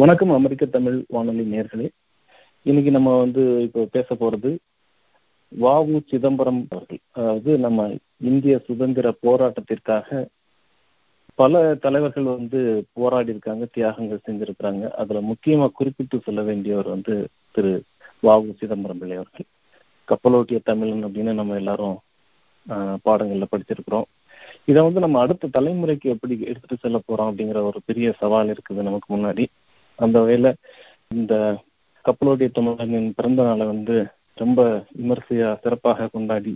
வணக்கம் அமெரிக்க தமிழ் வானொலி நேர்களே. இன்னைக்கு நம்ம வந்து இப்போ பேச போறது வாவு சிதம்பரம் அவர்கள். அதாவது நம்ம இந்திய சுதந்திர போராட்டத்திற்காக பல தலைவர்கள் வந்து போராடி இருக்காங்க தியாகங்கள் செஞ்சிருக்கிறாங்க. அதுல முக்கியமா குறிப்பிட்டு சொல்ல வேண்டியவர் வந்து திரு வாவு சிதம்பரம் பிள்ளை அவர்கள். கப்பலோட்டிய தமிழன் அப்படின்னு நம்ம எல்லாரும் பாடங்கள்ல படிச்சிருக்கிறோம். இதை வந்து நம்ம அடுத்த தலைமுறைக்கு எப்படி எடுத்துட்டு செல்ல போறோம் அப்படிங்கிற ஒரு பெரிய சவால் இருக்குது நமக்கு முன்னாடி. அந்த வகையில இந்த கப்பலோட்டிய தமிழனின் பிறந்த நாளை வந்து ரொம்ப விமர்சையா சிறப்பாக கொண்டாடி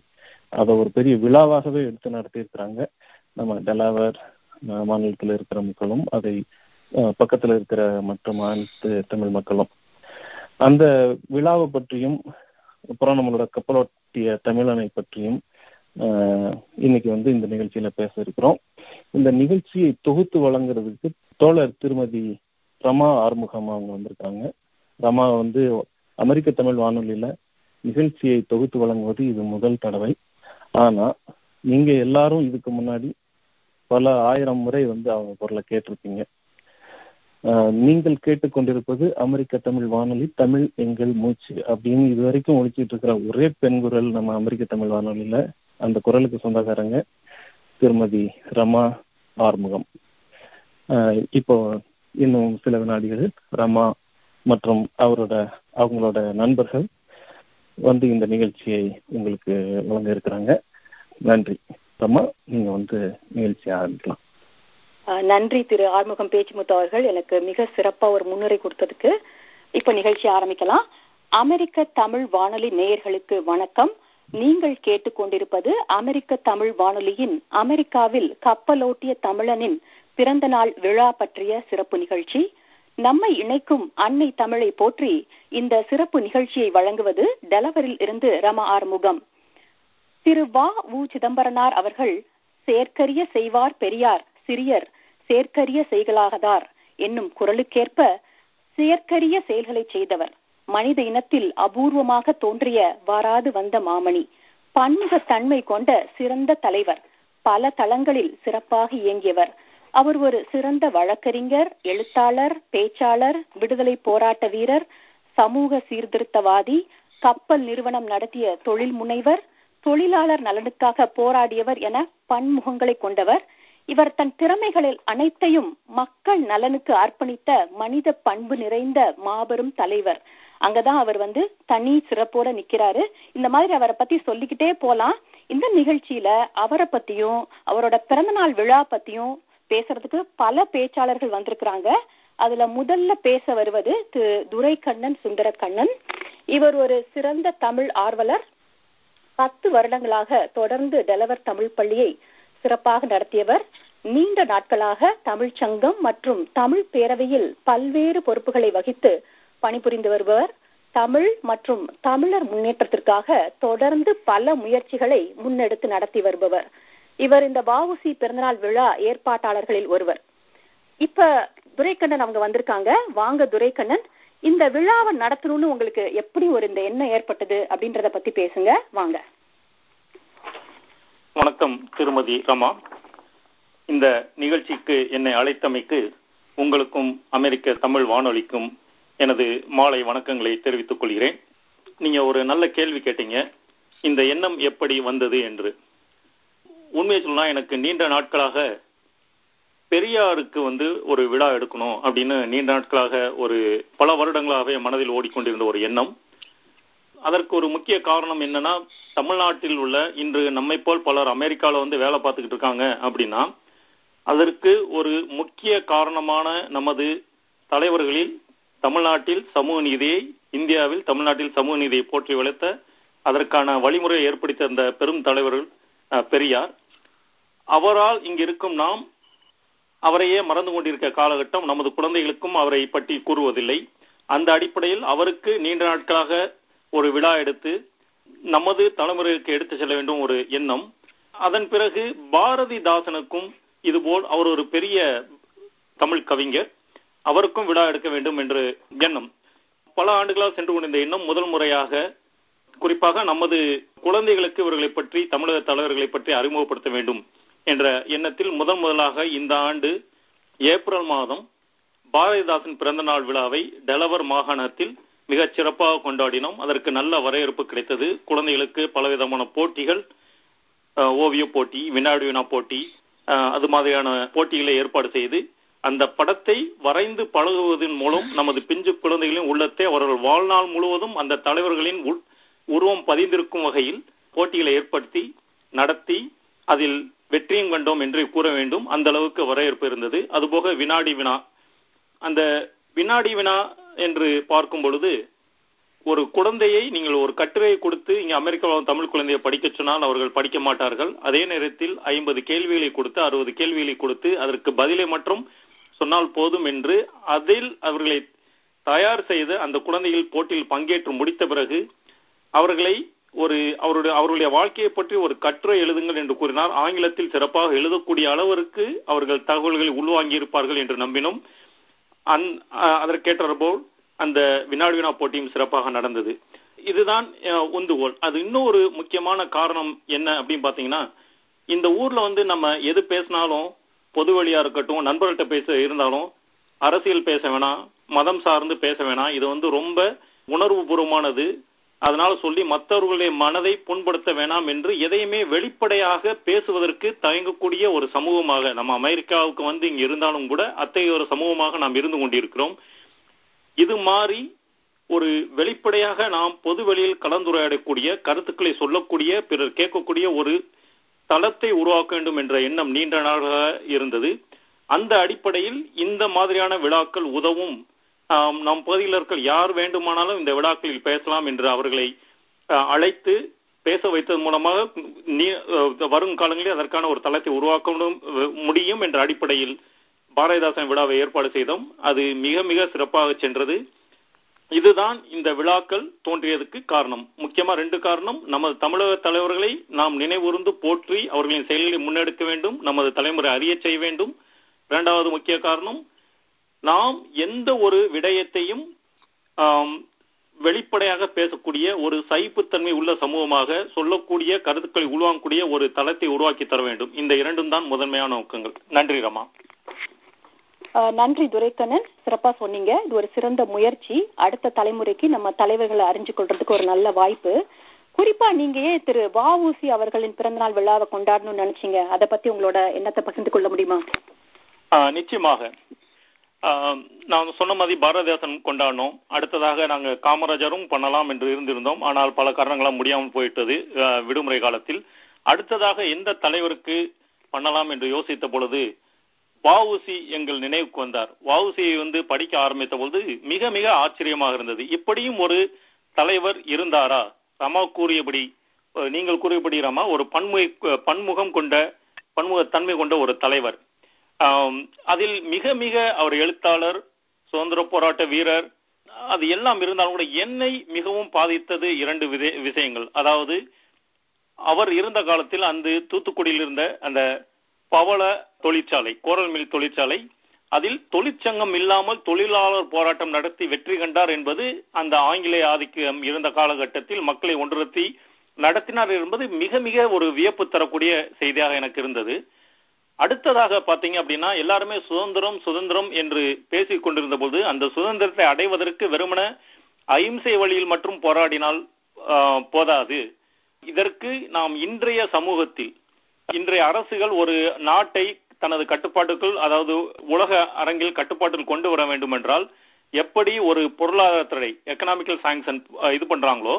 அதை ஒரு பெரிய விழாவாகவே எடுத்து நடத்தியிருக்கிறாங்க. நம்ம டெலாவர் மாநிலத்தில் இருக்கிற மக்களும் அதை பக்கத்தில் இருக்கிற மற்ற மாநிலத்து தமிழ் மக்களும். அந்த விழாவை பற்றியும் அப்புறம் நம்மளோட கப்பலோட்டிய தமிழனை பற்றியும் இன்னைக்கு வந்து இந்த நிகழ்ச்சியில பேச இருக்கிறோம். இந்த நிகழ்ச்சியை தொகுத்து வழங்குறதுக்கு தோழர் திருமதி ரமா ஆறுமுகம் அவங்க வந்திருக்காங்க. ரமா வந்து அமெரிக்க தமிழ் வானொலியில நிகழ்ச்சியை தொகுத்து வழங்குவது இது முதல் தடவை. ஆனா நீங்க எல்லாரும் இதுக்கு முன்னாடி பல ஆயிரம் முறை வந்து அவங்க குரலை கேட்டிருப்பீங்க. நீங்கள் கேட்டுக்கொண்டிருப்பது அமெரிக்க தமிழ் வானொலி தமிழ் எங்கள் மூச்சு அப்படின்னு இது வரைக்கும் ஒழிச்சிட்டு இருக்கிற ஒரே பெண் குரல் நம்ம அமெரிக்க தமிழ் வானொலியில அந்த குரலுக்கு சொந்தக்காரங்க திருமதி ரமா ஆறுமுகம். இப்போ இன்னும் சில வினாடிகள் ரமா மற்றும் அவரோட அவங்களோட நண்பர்கள் வந்து இந்த நிகழ்ச்சியை உங்களுக்கு வழங்க இருக்கிறாங்க. நன்றி. ரமா நீங்க வந்து நிகழ்ச்சியை ஆரம்பிக்கலாம். நன்றி திரு ஆறுமுகம் பேச்சுமுத்து அவர்கள். எனக்கு மிக சிறப்பா ஒரு முன்னுரை கொடுத்ததுக்கு இப்ப நிகழ்ச்சி ஆரம்பிக்கலாம். அமெரிக்க தமிழ் வானொலி நேயர்களுக்கு வணக்கம். நீங்கள் கேட்டுக்கொண்டிருப்பது அமெரிக்க தமிழ் வானொலியின் அமெரிக்காவில் கப்பலோட்டிய தமிழனின் பிறந்த நாள் விழா பற்றிய சிறப்பு நிகழ்ச்சி. நம்மை இணைக்கும் அன்னை தமிழை போற்றி இந்த சிறப்பு நிகழ்ச்சியை வழங்குவது டெலவரில் இருந்து ரம ஆறுமுகம். திரு வா. உ. சிதம்பரனார் அவர்கள் சேர்க்கரிய செய்வார் பெரியார் சிறியர் சேர்க்கரிய செய்களாகதார் என்னும் குரலுக்கேற்ப செயற்கரிய செயல்களை செய்தவர் மனித இனத்தில் அபூர்வமாக தோன்றிய வாராது வந்த மாமணி பன்முக தன்மை கொண்ட சிறந்த தலைவர் பல தளங்களில் சிறப்பாக இயங்கியவர் அவர் ஒரு சிறந்த வழக்கறிஞர் எழுத்தாளர் பேச்சாளர் விடுதலை போராட்ட வீரர் சமூக சீர்திருத்தவாதி கப்பல் நிறுவனம் நடத்திய தொழில் முனைவர் தொழிலாளர் நலனுக்காக போராடியவர் என பன்முகங்களை கொண்டவர். இவர் தன் திறமைகளில் அனைத்தையும் மக்கள் நலனுக்கு அர்ப்பணித்த மனித பண்பு நிறைந்த மாபெரும் தலைவர். அங்கதான் அவர் வந்து தனி சிறப்போட நிக்கிறாரு. இந்த மாதிரி அவரை பத்தி சொல்லிக்கிட்டே போலாம். இந்த நிகழ்ச்சியில அவரை பத்தியும் அவரோட பிறந்தநாள் விழா பத்தியும் பேசுறதுக்கு பல பேச்சாளர்கள் வந்திருக்கிறாங்க. அதுல முதல்ல பேச வருவது திரு துரைக்கண்ணன் சுந்தரக்கண்ணன். இவர் ஒரு சிறந்த தமிழ் ஆர்வலர். பத்து வருடங்களாக தொடர்ந்து டெலவர் தமிழ் பள்ளியை சிறப்பாக நடத்தியவர். நீண்ட நாட்களாக தமிழ் சங்கம் மற்றும் தமிழ் பேரவையில் பல்வேறு பொறுப்புகளை வகித்து பணிபுரிந்து வருபவர். தமிழ் மற்றும் தமிழர் முன்னேற்றத்திற்காக தொடர்ந்து பல முயற்சிகளை முன்னெடுத்து நடத்தி வருபவர். இவர் இந்த பாவுசி பிறந்தநாள் விழா ஏற்பாட்டாளர்களில் ஒருவர். இப்ப துரைக்கண்ணன் அவங்க வந்திருக்காங்க. வாங்க துரைக்கண்ணன். இந்த விழாவை நடத்தணும்னு உங்களுக்கு எப்படி ஒரு இந்த எண்ணம் ஏற்பட்டது அப்படின்றத பத்தி பேசுங்க. வாங்க. வணக்கம் திருமதி ரமா. இந்த நிகழ்ச்சிக்கு என்னை அழைத்தமைக்கு உங்களுக்கும் அமெரிக்க தமிழ் வானொலிக்கும் எனது மாலை வணக்கங்களை தெரிவித்துக் கொள்கிறேன். நீங்க ஒரு நல்ல கேள்வி கேட்டீங்க. இந்த எண்ணம் எப்படி வந்தது என்று. உண்மையை சொல்லலாம் எனக்கு நீண்ட நாட்களாக பெரியாருக்கு வந்து ஒரு விழா எடுக்கணும் அப்படின்னு நீண்ட நாட்களாக ஒரு பல வருடங்களாகவே மனதில் ஓடிக்கொண்டிருந்த ஒரு எண்ணம். அதற்கு ஒரு முக்கிய காரணம் என்னன்னா தமிழ்நாட்டில் உள்ள இன்று நம்மை போல் பலர் அமெரிக்காவில் வந்து வேலை பார்த்துக்கிட்டு இருக்காங்க அப்படின்னா அதற்கு ஒரு முக்கிய காரணமான நமது தலைவர்களில் தமிழ்நாட்டில் சமூக நீதியை இந்தியாவில் தமிழ்நாட்டில் சமூக நீதியை போற்றி வளர்த்த அதற்கான வழிமுறையை ஏற்படுத்தி அந்த பெரும் தலைவர்கள் பெரியார். அவரால் இங்கிருக்கும் நாம் அவரையே மறந்து கொண்டிருக்க காலகட்டம் நமது குழந்தைகளுக்கும் அவரை பற்றி கூறுவதில்லை. அந்த அடிப்படையில் அவருக்கு நீண்ட நாட்களாக ஒரு விழா எடுத்து நமது தலைமுறைக்கு எடுத்து செல்ல வேண்டும் ஒரு எண்ணம். அதன் பிறகு பாரதிதாசனுக்கும் இதுபோல் அவர் ஒரு பெரிய தமிழ் கவிஞர். அவருக்கும் விழா எடுக்க வேண்டும் என்று எண்ணம். பல ஆண்டுகளாக சென்று கொண்டிருந்த எண்ணம் முதல் முறையாக குறிப்பாக நமது குழந்தைகளுக்கு இவர்களை பற்றி தமிழக தலைவர்களை பற்றி அறிமுகப்படுத்த வேண்டும். என்ற எண்ணத்தில் முதன் முதலாக இந்த ஆண்டு ஏப்ரல் மாதம் பாரதிதாசன் பிறந்த நாள் விழாவை டெலவர் மாகாணத்தில் மிகச் சிறப்பாக கொண்டாடினோம். அதற்கு நல்ல வரவேற்பு கிடைத்தது. குழந்தைகளுக்கு பலவிதமான போட்டிகள் ஓவிய போட்டி வினாடி வினா போட்டி அது மாதிரியான போட்டிகளை ஏற்பாடு செய்து அந்த படத்தை வரைந்து பழகுவதன் மூலம் நமது பிஞ்சு குழந்தைகளின் உள்ளத்தை அவர்கள் வாழ்நாள் முழுவதும் அந்த தலைவர்களின் உருவம் பதிந்திருக்கும் வகையில் போட்டிகளை ஏற்படுத்தி நடத்தி அதில் வெற்றியும் கண்டோம் என்று கூற வேண்டும். அந்த அளவுக்கு வரவேற்பு இருந்தது. அதுபோக வினாடி வினா. அந்த வினாடி வினா என்று பார்க்கும் பொழுது ஒரு குழந்தையை நீங்கள் ஒரு கட்டுரையை கொடுத்து இங்கே அமெரிக்காவில் தமிழ் குழந்தையை படிக்க சொன்னால் அவர்கள் படிக்க மாட்டார்கள். அதே நேரத்தில் ஐம்பது கேள்விகளை கொடுத்து அறுபது கேள்விகளை கொடுத்து அதற்கு பதிலை மற்றும் சொன்னால் போதும் என்று அதில் அவர்களை தயார் செய்து அந்த குழந்தைகள் போட்டியில் பங்கேற்று முடித்த பிறகு அவர்களை ஒரு அவருடைய அவருடைய வாழ்க்கையை பற்றி ஒரு கட்டுரை எழுதுங்கள் என்று கூறினார். ஆங்கிலத்தில் சிறப்பாக எழுதக்கூடிய அளவிற்கு அவர்கள் தகவல்களை உள்வாங்கி இருப்பார்கள் என்று நம்பினோம். அந் அதற்கேற்ற போல் அந்த வினாடி வினா போட்டியும் சிறப்பாக நடந்தது. இதுதான் உந்துகோல் அது இன்னொரு முக்கியமான காரணம் என்ன அப்படின்னு பாத்தீங்கன்னா இந்த ஊர்ல வந்து நம்ம எது பேசினாலும் பொது வழியா இருக்கட்டும் நண்பர்கள்ட்ட பேச இருந்தாலும் அரசியல் பேச வேணாம் மதம் சார்ந்து பேச வேணாம். இது வந்து ரொம்ப உணர்வு பூர்வமானது அதனால சொல்லி மற்றவர்களுடைய மனதை புண்படுத்த வேணாம் என்று எதையுமே வெளிப்படையாக பேசுவதற்கு தயங்கக்கூடிய ஒரு சமூகமாக நம்ம அமெரிக்காவுக்கு வந்து இங்க இருந்தாலும் கூட அத்தகைய ஒரு சமூகமாக நாம் இருந்து கொண்டிருக்கிறோம். இது மாறி ஒரு வெளிப்படையாக நாம் பொது வெளியில் கலந்துரையாடக்கூடிய கருத்துக்களை சொல்லக்கூடிய பிறர் கேட்கக்கூடிய ஒரு தளத்தை உருவாக்க வேண்டும் என்ற எண்ணம் நீண்ட நாளாக இருந்தது. அந்த அடிப்படையில் இந்த மாதிரியான விழாக்கள் உதவும் நம் பகுதியில் இருக்கிற யார் வேண்டுமானாலும் இந்த விழாக்களில் பேசலாம் என்று அவர்களை அழைத்து பேச வைத்தது மூலமாக வரும் காலங்களில் அதற்கான ஒரு தளத்தை உருவாக்க முடியும் என்ற அடிப்படையில் பாரதிதாசன் விழாவை ஏற்பாடு செய்தோம். அது மிக மிக சிறப்பாக சென்றது. இதுதான் இந்த விழாக்கள் தோன்றியதுக்கு காரணம். முக்கியமா ரெண்டு காரணம். நமது தமிழக தலைவர்களை நாம் நினைவுறுந்து போற்றி அவர்களின் செயல்களை முன்னெடுக்க வேண்டும். நமது தலைமுறை அறிய செய்ய வேண்டும். இரண்டாவது முக்கிய காரணம் நாம் எந்த ஒரு விடயத்தையும் வெளிப்படையாக பேசக்கூடிய ஒரு சகிப்புத்தன்மை உள்ள சமூகமாக சொல்லக்கூடிய கருத்துக்களை உருவாக்கக்கூடிய ஒரு தளத்தை உருவாக்கி தர வேண்டும். இந்த இரண்டும் தான் முதன்மையான நோக்கங்கள். நன்றி ரமா. நன்றி துரைக்கண்ணன். சிறப்பா சொன்னீங்க. இது ஒரு சிறந்த முயற்சி. அடுத்த தலைமுறைக்கு நம்ம தலைவர்களை அறிஞ்சு கொள்றதுக்கு ஒரு நல்ல வாய்ப்பு. குறிப்பா நீங்க ஏன் திரு வஉசி அவர்களின் பிறந்தநாள் விழாவை கொண்டாடணும்னு நினைச்சீங்க? அதை பத்தி உங்களோட எண்ணத்தை பகிர்ந்து கொள்ள முடியுமா? நிச்சயமாக. நான் சொன்ன மாதிரி பாரதிதாசன் கொண்டாடினோம் அடுத்ததாக நாங்கள் காமராஜரும் பண்ணலாம் என்று இருந்திருந்தோம். ஆனால் பல காரணங்களால் முடியாமல் போயிட்டது விடுமுறை காலத்தில். அடுத்ததாக எந்த தலைவருக்கு பண்ணலாம் என்று யோசித்த பொழுது வவுசி எங்கள் நினைவுக்கு வந்தார். வவுசியை வந்து படிக்க ஆரம்பித்த பொழுது மிக மிக ஆச்சரியமாக இருந்தது. இப்படியும் ஒரு தலைவர் இருந்தாரா? ரமா கூறியபடி நீங்கள் கூறியபடி ரமா ஒரு பன்முக பன்முகம் கொண்ட பன்முகத்தன்மை கொண்ட ஒரு தலைவர். அதில் மிக மிக அவர் எழுத்தாளர் சுதந்திர போராட்ட வீரர் அது எல்லாம் இருந்தாலும் கூட என்னை மிகவும் பாதித்தது இரண்டு விஷயங்கள். அதாவது அவர் இருந்த காலத்தில் அந்த தூத்துக்குடியில் இருந்த அந்த பவள தொழிற்சாலை கோரல் மில் தொழிற்சாலை அதில் தொழிற்சங்கம் இல்லாமல் தொழிலாளர் போராட்டம் நடத்தி வெற்றி கண்டார் என்பது அந்த ஆங்கிலேய ஆதிக்கம் இருந்த காலகட்டத்தில் மக்களை ஒன்றுத்தி நடத்தினார் என்பது மிக மிக ஒரு வியப்பு தரக்கூடிய செய்தியாக எனக்கு இருந்தது. அடுத்ததாக பாத்தீங்க அப்படின்னா எல்லாருமே சுதந்திரம் சுதந்திரம் என்று பேசிக் கொண்டிருந்த போது அந்த சுதந்திரத்தை அடைவதற்கு வெறுமன அஹிம்சை வழியில் மட்டும் போராடினால் போதாது. இதற்கு நாம் இன்றைய சமூகத்தில் இன்றைய அரசுகள் ஒரு நாட்டை தனது கட்டுப்பாட்டுக்குள் அதாவது உலக அரங்கில் கட்டுப்பாட்டில் கொண்டு வர வேண்டும் என்றால் எப்படி ஒரு பொருளாதார தடை எக்கனாமிக்கல் சாங்ஷன் இது பண்றாங்களோ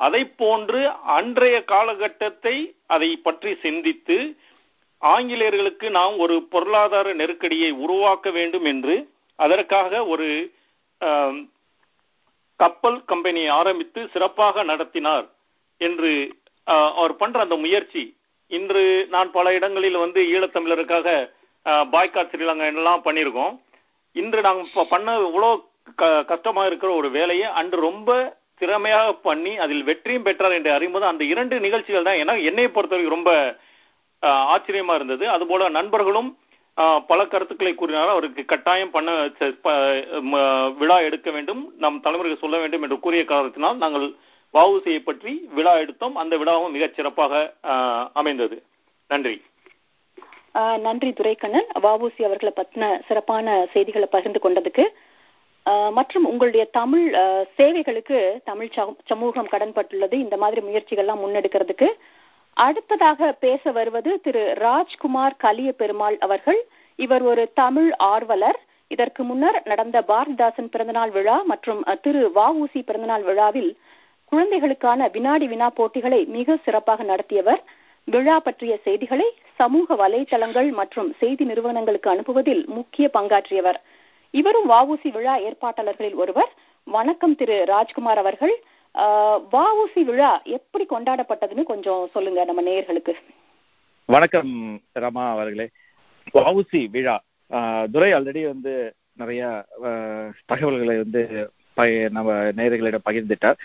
அதை போன்று அன்றைய காலகட்டத்தை அதை பற்றி சிந்தித்து ஆங்கிலேயர்களுக்கு நாம் ஒரு பொருளாதார நெருக்கடியை உருவாக்க வேண்டும் என்று அதற்காக ஒரு கப்பல் கம்பெனியை ஆரம்பித்து சிறப்பாக நடத்தினார் என்று அவர் பண்ற அந்த முயற்சி. இன்று நான் பல இடங்களில் வந்து ஈழத்தமிழருக்காக பாய்காட் ஸ்ரீலங்கா எல்லாம் பண்ணியிருக்கோம். இன்று நாங்கள் பண்ண இவ்வளோ கஷ்டமாக இருக்கிற ஒரு வேலையை அன்று ரொம்ப திறமையாக பண்ணி அதில் வெற்றியும் பெற்றார் என்று அறியும்போது அந்த இரண்டு நிகழ்ச்சிகள் தான். ஏன்னா என்னை பொறுத்தவரைக்கும் ரொம்ப ஆச்சரியமா இருந்தது. அதுபோல நண்பர்களும் பல கருத்துக்களை கூறினார். அவருக்கு கட்டாயம் பண்ண விழா எடுக்க வேண்டும். நம் தலைமுறைக்கு சொல்ல வேண்டும் என்று கூறிய காரணத்தினால் நாங்கள் வாவுசியை பற்றி விழா எடுத்தோம். அந்த விழாவும் மிகச் சிறப்பாக அமைந்தது. நன்றி. நன்றி துரைக்கண்ணன். வாவுசி அவர்களை பத்தின சிறப்பான செய்திகளை பகிர்ந்து கொண்டதுக்கு மற்றும் உங்களுடைய தமிழ் சேவைகளுக்கு தமிழ் சமூகம் கடன்பட்டுள்ளது. இந்த மாதிரி முயற்சிகள்லாம் முன்னெடுக்கிறதுக்கு அடுத்ததாக பேச வருவது திரு ராஜ்குமார் கலிய பெருமாள் அவர்கள். இவர் ஒரு தமிழ் ஆர்வலர். இதற்கு முன்னர் நடந்த பாரதிதாசன் பிறந்தநாள் விழா மற்றும் திரு வஉசி பிறந்தநாள் விழாவில் குழந்தைகளுக்கான வினாடி வினா போட்டிகளை மிக சிறப்பாக நடத்தியவர். விழா பற்றிய செய்திகளை சமூக வலைதளங்கள் மற்றும் செய்தி நிறுவனங்களுக்கு அனுப்புவதில் முக்கிய பங்காற்றியவர். இவரும் வஉசி விழா ஏற்பாட்டாளர்களில் ஒருவர். வணக்கம் திரு ராஜ்குமார் அவர்கள். வாவுசி விழா எப்படி கொண்டாடப்பட்டதுன்னு கொஞ்சம் சொல்லுங்க நம்ம நேயர்களுக்கு. வணக்கம் ரமா அவர்களே. வாவுசி விழா. துரை ஆல்ரெடி வந்து நிறைய தகவல்களை வந்து நம்ம நேயர்களிடம் பகிர்ந்துட்டார்.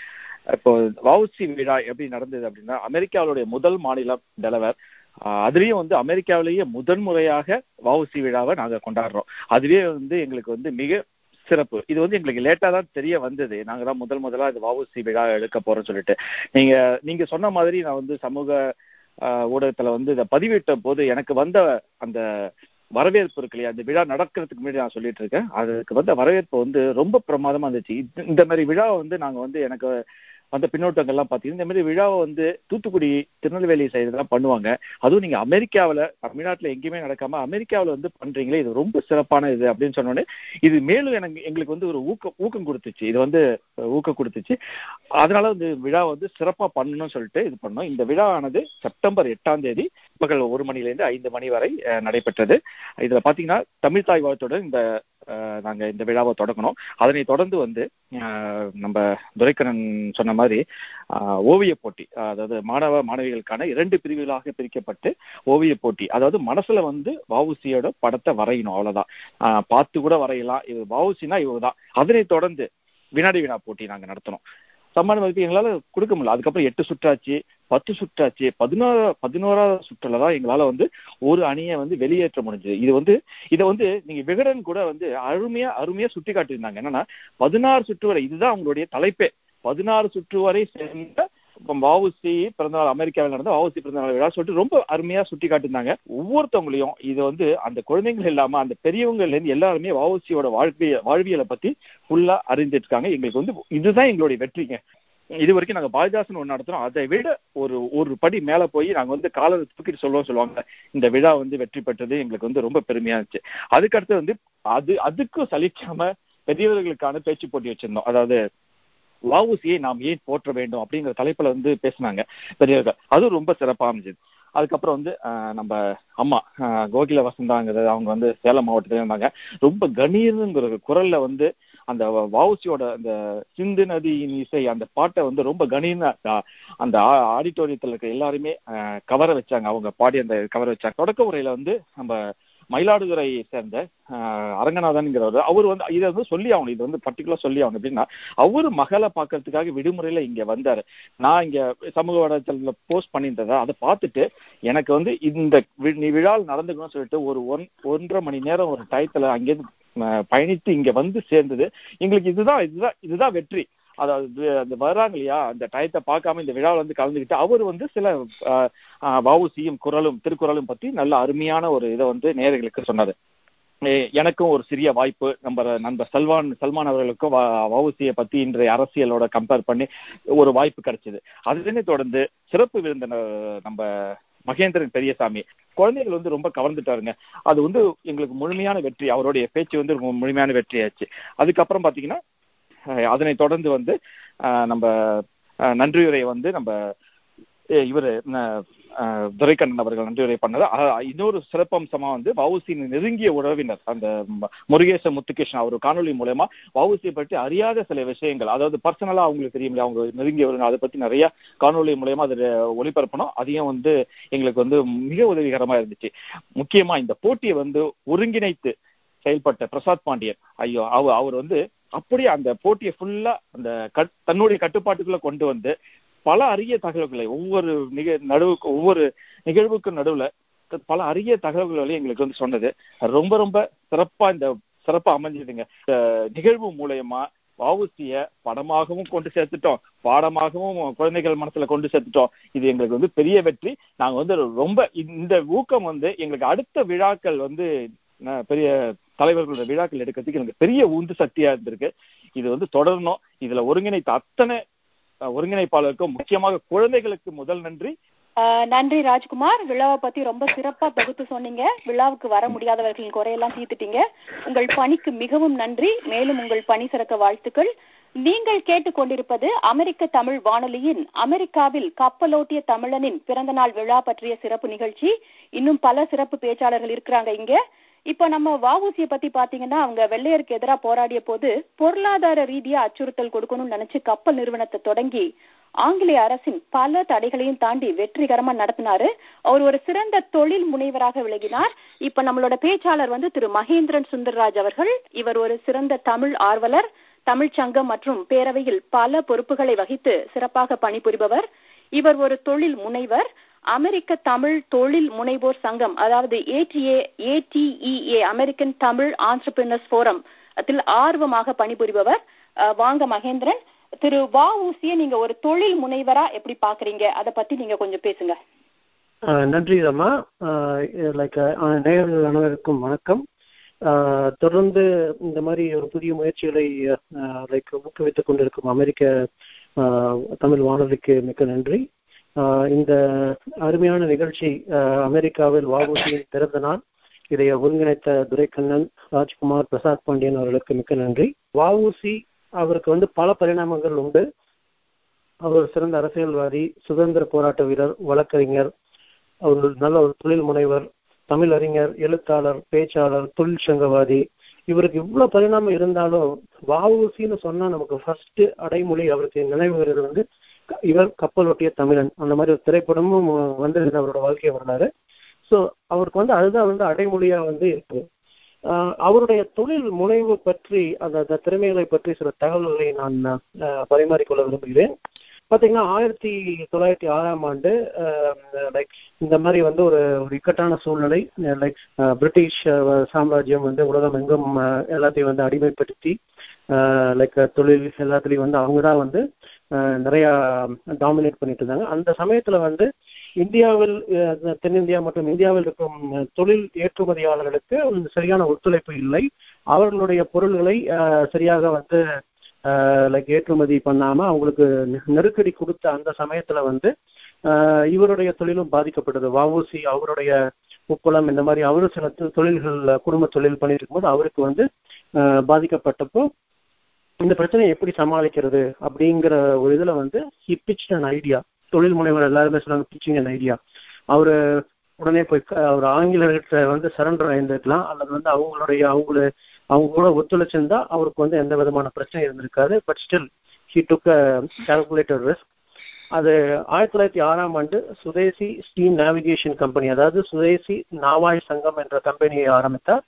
இப்போ வாவுசி விழா எப்படி நடந்தது அப்படின்னா அமெரிக்காவுடைய முதல் மாநிலம் டெலவர். அதுலயும் வந்து அமெரிக்காவிலேயே முதன் முறையாக வவுசி விழாவை நாங்க கொண்டாடுறோம். அதுவே வந்து எங்களுக்கு வந்து மிக சிறப்பு. இது வந்து எங்களுக்கு லேட்டா தான் தெரிய வந்தது. நாங்க தான் முதல் முதலா இது வவுசி விழா எடுக்க போறோம்னு சொல்லிட்டு. நீங்க நீங்க சொன்ன மாதிரி நான் வந்து சமூக ஊடகத்துல வந்து இதை பதிவிட்ட போது எனக்கு வந்த அந்த வரவேற்பு இருக்கு இல்லையா? அந்த விழா நடக்கிறதுக்கு முன்னாடி நான் சொல்லிட்டு இருக்கேன். அதுக்கு வந்த வரவேற்பு வந்து ரொம்ப பிரமாதமா இருந்துச்சு. இந்த மாதிரி விழாவை வந்து நாங்க வந்து எனக்கு அந்த பின்னோட்டங்கள்லாம் பார்த்தீங்கன்னா இந்த மாதிரி விழாவை வந்து தூத்துக்குடி திருநெல்வேலி சைடு தான் பண்ணுவாங்க. அதுவும் நீங்கள் அமெரிக்காவில் தமிழ்நாட்டில் எங்கேயுமே நடக்காம அமெரிக்காவில் வந்து பண்ணுறீங்களே இது ரொம்ப சிறப்பான இது அப்படின்னு சொன்னோன்னே இது மேலும் எனக்கு எங்களுக்கு வந்து ஒரு ஊக்கம் ஊக்கம் கொடுத்துச்சு. இது வந்து ஊக்கம் கொடுத்துச்சு. அதனால இந்த விழா வந்து சிறப்பாக பண்ணணும்னு சொல்லிட்டு இது பண்ணோம். இந்த விழா ஆனது செப்டம்பர் எட்டாம் தேதி பகல் ஒரு மணிலேருந்து ஐந்து மணி வரை நடைபெற்றது. இதில் பார்த்தீங்கன்னா தமிழ் தாய் வாழ்த்துடன் இந்த நாங்க இந்த விழாவை தொடங்கணும். அதனை தொடர்ந்து வந்து நம்ம துரைக்கண்ணன் சொன்ன மாதிரி ஓவிய போட்டி அதாவது மாணவ மாணவிகளுக்கான இரண்டு பிரிவுகளாக பிரிக்கப்பட்டு ஓவிய போட்டி. அதாவது மனசுல வந்து வவுசியோட படத்தை வரையணும் அவ்வளவுதான். பார்த்து கூட வரையலாம். இவர் வவுசினா இவர் தான் அதனை தொடர்ந்து வினாடி வினா போட்டி நாங்க நடத்தணும். சம்மான மதிப்பு எங்களால கொடுக்க முடியல. அதுக்கப்புறம் எட்டு சுற்றாச்சு பத்து சுற்றாச்சு. பதினோரா பதினோராவது சுற்றுல தான் எங்களால வந்து ஒரு அணியை வந்து வெளியேற்ற முடிஞ்சது. இது வந்து இதை வந்து நீங்க விகடன் கூட வந்து அருமையா அருமையா சுட்டி காட்டியிருந்தாங்க என்னன்னா பதினாறு சுற்று வரை இதுதான் அவங்களுடைய தலைப்பே. பதினாறு சுற்று வரை சேர்ந்த வவுசி பிறந்தநாள் அமெரிக்காவில் நடந்த வவுசி பிறந்தநாள் விழா சொல்லிட்டு ரொம்ப அருமையா சுட்டி காட்டியிருந்தாங்க. ஒவ்வொருத்தவங்களையும் இது வந்து அந்த குழந்தைகள் இல்லாம அந்த பெரியவங்கள்ல இருந்து எல்லாருமே வவுசியோட வாழ்க்கைய வாழ்வியலை பத்தி ஃபுல்லா அறிஞ்சிட்டு இருக்காங்க எங்களுக்கு வந்து இதுதான் எங்களுடைய வெற்றிங்க. இது வரைக்கும் நாங்க பாரதிதாசன் ஒன்று நடத்துறோம் அதை விட ஒரு ஒரு படி மேல போய் நாங்க வந்து காலரை தூக்கிட்டு சொல்லுவோம் சொல்லுவாங்க. இந்த விழா வந்து வெற்றி பெற்றது எங்களுக்கு வந்து ரொம்ப பெருமையா இருந்துச்சு. அதுக்கடுத்து வந்து அது அதுக்கும் சலிக்காம பெரியவர்களுக்கான பேச்சு போட்டி வச்சிருந்தோம். அதாவது வவுசியை நாம் ஏன் போற்ற வேண்டும் அப்படிங்கிற தலைப்புல வந்து பேசினாங்க. பெரியவர்கள் அதுவும் ரொம்ப சிறப்பா அமைஞ்சது. அதுக்கப்புறம் வந்து நம்ம அம்மா கோகில வசந்தாங்கிறது அவங்க வந்து சேலம் மாவட்டத்தில் இருந்தாங்க. ரொம்ப கணீர்ங்கிற குரல்ல வந்து அந்த வவுசியோட அந்த சிந்து நதியின் இசை அந்த பாட்டை வந்து ரொம்ப கணீர்னு அந்த ஆடிட்டோரியத்தில் இருக்க எல்லாருமே கவர வச்சாங்க. அவங்க பாடி அந்த கவர வச்சாங்க. தொடக்க உரையில வந்து நம்ம மயிலாடுதுறையை சேர்ந்த அரங்கநாதன்ங்கிறவர். அவர் வந்து இதை வந்து சொல்லி ஆகணும். இது வந்து பர்டிகுலர் சொல்லி ஆகணும். அப்படின்னா அவர் மகளை பார்க்கறதுக்காக விடுமுறையில இங்க வந்தாரு. நான் இங்க சமூக வலைதளத்துல போஸ்ட் பண்ணியிருந்ததா அதை பார்த்துட்டு எனக்கு வந்து இந்த நீ விழாவில் நடந்துக்கணும்னு சொல்லிட்டு ஒரு ஒன் ஒன்றரை மணி நேரம் ஒரு டயத்துல அங்கேருந்து பயணித்து இங்க வந்து சேர்ந்தது. எங்களுக்கு இதுதான் இதுதான் இதுதான் வெற்றி. அதாவது அந்த வர்றாங்க இல்லையா? அந்த டயத்தை பார்க்காம இந்த விழாவில் வந்து கலந்துக்கிட்டு அவர் வந்து சில வவுசியும் குரலும் திருக்குறளும் பத்தி நல்ல அருமையான ஒரு இதை வந்து நேர்களுக்கு சொன்னது எனக்கும் ஒரு சிறிய வாய்ப்பு. நம்ம நண்பர் சல்வான் சல்மான் அவர்களுக்கும் வவுசியை பத்தி இன்றைய அரசியலோட கம்பேர் பண்ணி ஒரு வாய்ப்பு கிடைச்சது. அதனை தொடர்ந்து சிறப்பு விருந்தினர் நம்ம மகேந்திரன் பெரியசாமி. குழந்தைகள் வந்து ரொம்ப கவர்ந்துட்டாருங்க. அது வந்து எங்களுக்கு முழுமையான வெற்றி. அவருடைய பேச்சு வந்து முழுமையான வெற்றியாச்சு. அதுக்கப்புறம் பாத்தீங்கன்னா அதனை தொடர்ந்து வந்து நம்ம நன்றியுரை வந்து நம்ம இவர் துரைக்கண்ணன் அவர்கள் நன்றியுரை பண்ணது. இன்னொரு சிறப்பம்சமா வந்து வவுசியின் நெருங்கிய உறவினர் அந்த முருகேச முத்துகிருஷ்ணன் அவர் காணொலி மூலயமா வவுசியை பற்றி அறியாத சில விஷயங்கள் அதாவது பர்சனலா அவங்களுக்கு தெரியும் அவங்க நெருங்கியவர்கள் அதை பத்தி நிறைய காணொலி மூலயமா அதை ஒளிபரப்பணும். அதையும் வந்து எங்களுக்கு வந்து மிக உதவிகரமா இருந்துச்சு. முக்கியமா இந்த போட்டியை வந்து ஒருங்கிணைத்து செயல்பட்ட பிரசாத் பாண்டியன் ஐயோ அவர் அவர் வந்து அப்படியே அந்த போட்டியை ஃபுல்லா அந்த தன்னுடைய கட்டுப்பாட்டுக்குள்ள கொண்டு வந்து பல அரிய தகவல்களை ஒவ்வொரு நிக நடுவுக்கு ஒவ்வொரு நிகழ்வுக்கும் நடுவுல பல அரிய தகவல்களை எங்களுக்கு வந்து சொன்னது. ரொம்ப ரொம்ப சிறப்பா இந்த சிறப்பா அமைஞ்சதுங்க. நிகழ்வு மூலயமா வவுசிய படமாகவும் கொண்டு சேர்த்துட்டோம். பாடமாகவும் குழந்தைகள் மனசுல கொண்டு சேர்த்துட்டோம். இது எங்களுக்கு வந்து பெரிய வெற்றி. நாங்க வந்து ரொம்ப இந்த ஊக்கம் வந்து எங்களுக்கு அடுத்த விழாக்கள் வந்து பெரிய தலைவர்களோட விழாக்கள் எடுக்கிறதுக்கு எனக்கு பெரிய உந்து சக்தியா இருந்திருக்கு. இது வந்து தொடரணும். இதுல ஒருங்கிணைத்த அத்தனை ஒருங்கிணைப்பாளருக்கும் முக்கியமாக குழந்தைகளுக்கு முதல் நன்றி. நன்றி ராஜ்குமார். விழாவை பத்தி ரொம்ப சிறப்பா தொகுத்து சொன்னீங்க. விழாவுக்கு வர முடியாதவர்களின் குறையெல்லாம் தீர்த்துட்டீங்க. உங்கள் பணிக்கு மிகவும் நன்றி. மேலும் உங்கள் பணி சிறக்க வாழ்த்துக்கள். நீங்கள் கேட்டுக்கொண்டிருப்பது அமெரிக்க தமிழ் வானொலியின் அமெரிக்காவில் கப்பலோட்டிய தமிழனின் பிறந்தநாள் விழா பற்றிய சிறப்பு நிகழ்ச்சி. இன்னும் பல சிறப்பு பேச்சாளர்கள் இருக்கிறாங்க இங்க. இப்ப நம்ம வாவூசிய பத்தி பாத்தீங்கன்னா அவங்க வெள்ளையருக்கு எதிராக போராடிய போது பொருளாதார ரீதியா அச்சுறுத்தல் கொடுக்கணும்னு நினைச்சு கப்பல் நிறுவனத்தை தொடங்கி ஆங்கிலேய அரசின் பல தடைகளையும் தாண்டி வெற்றிகரமா நடத்தினாரு. அவர் ஒரு சிறந்த தொழில் முனைவராக விளங்கினார். இப்ப நம்மளோட பேச்சாளர் வந்து திரு மகேந்திரன் சுந்தர்ராஜ் அவர்கள். இவர் ஒரு சிறந்த தமிழ் ஆர்வலர் தமிழ் சங்கம் மற்றும் பேரவையில் பல பொறுப்புகளை வகித்து சிறப்பாக பணிபுரிபவர். இவர் ஒரு தொழில் முனைவர். அமெரிக்க தமிழ் தொழில் முனைவோர் சங்கம் அதாவது ATA ATEA American Tamil entrepreneurs forum அதில் ஆர்வமாக பணிபுரிபவர் வாங்க மகேந்திரன். திரு வா ஊசிய நீங்க ஒரு தொழில் முனைவரா எப்படி பாக்குறீங்க? அதை பத்தி நீங்க கொஞ்சம் பேசுங்க. நன்றி ரமா. லைக் நேயர்கள் அனைவருக்கும் வணக்கம். தொடர்ந்து இந்த மாதிரி ஒரு புதிய முயற்சிகளை லைக் ஊக்குவித்துக் கொண்டிருக்கும் அமெரிக்க தமிழ் வானொலிக்கு மிக்க நன்றி. இந்த அருமையான நிகழ்ச்சி அமெரிக்காவில் வாகுசியின் பிறந்த நாள். இதை ஒருங்கிணைத்த துரைக்கண்ணன் ராஜ்குமார் பிரசாத் பாண்டியன் அவர்களுக்கு மிக்க நன்றி. வாவூசி அவருக்கு வந்து பல பரிணாமங்கள் உண்டு. அவர் சிறந்த அரசியல்வாதி சுதந்திர போராட்ட வீரர் வழக்கறிஞர் அவர் நல்ல ஒரு தொழில் முனைவர் தமிழ் அறிஞர் எழுத்தாளர் பேச்சாளர் தொழிற்சங்கவாதி இவருக்கு இவ்வளவு பரிணாமம் இருந்தாலும் வாவூசின்னு சொன்னா நமக்கு ஃபர்ஸ்ட் அடைமொழி அவருக்கு நினைவுகிறது வந்து இவர் கப்பல் ஒட்டிய தமிழன். அந்த மாதிரி ஒரு திரைப்படமும் வந்து அவரோட வாழ்க்கை வரலாறு. ஸோ அவருக்கு வந்து அதுதான் வந்து அடைமொழியா வந்து இருக்கு. அவருடைய தொழில் முனைவு பற்றி அந்த திறமைகளை பற்றி சில தகவல்களை நான் பரிமாறிக்கொள்ள விரும்புகிறேன். பார்த்தீங்கன்னா ஆயிரத்தி தொள்ளாயிரத்தி ஆறாம் ஆண்டு லைக் இந்த மாதிரி வந்து ஒரு ஒரு இக்கட்டான சூழ்நிலை லைக் பிரிட்டிஷ் சாம்ராஜ்யம் வந்து உலகம் எங்கும் எல்லாத்தையும் வந்து அடிமைப்படுத்தி லைக் தொழில் எல்லாத்துலேயும் வந்து அவங்க தான் வந்து நிறையா டாமினேட் பண்ணிட்டு இருந்தாங்க. அந்த சமயத்தில் வந்து இந்தியாவில் தென்னிந்தியா மற்றும் இந்தியாவில் இருக்கும் தொழில் ஏற்றுமதியாளர்களுக்கு சரியான ஒத்துழைப்பு இல்லை. அவர்களுடைய பொருள்களை சரியாக வந்து லைக் ஏற்றுமதி பண்ணாம அவங்களுக்கு நெருக்கடி கொடுத்த அந்த சமயத்துல வந்து இவருடைய தொழிலும் பாதிக்கப்பட்டது. வவுசி அவருடைய உப்புளம் இந்த மாதிரி அவரு சில தொழில்கள் குடும்ப தொழில் பண்ணிட்டு இருக்கும்போது அவருக்கு வந்து பாதிக்கப்பட்டப்போ இந்த பிரச்சனையை எப்படி சமாளிக்கிறது அப்படிங்கிற ஒரு இதுல வந்து ஹி பிச் அண்ட் ஐடியா தொழில் முனைவர் எல்லாருமே சொல்லுவாங்க பிச்சிங் அண்ட் ஐடியா அவரு உடனே போய் அவர் ஆங்கிலர்கிட்ட வந்து சரண்டர் ஆயிருந்திருக்கலாம் அல்லது வந்து அவங்களுடைய அவங்கள அவங்க கூட ஒத்துழைச்சிருந்தா அவருக்கு வந்து எந்த விதமான பிரச்சனை இருந்திருக்காது. But still he took calculated risk அது ஆயிரத்தி தொள்ளாயிரத்தி ஆறாம் ஆண்டு சுதேசி ஸ்டீம் நேவிகேஷன் கம்பெனி அதாவது சுதேசி நாவாய் சங்கம் என்ற கம்பெனியை ஆரம்பித்தார்.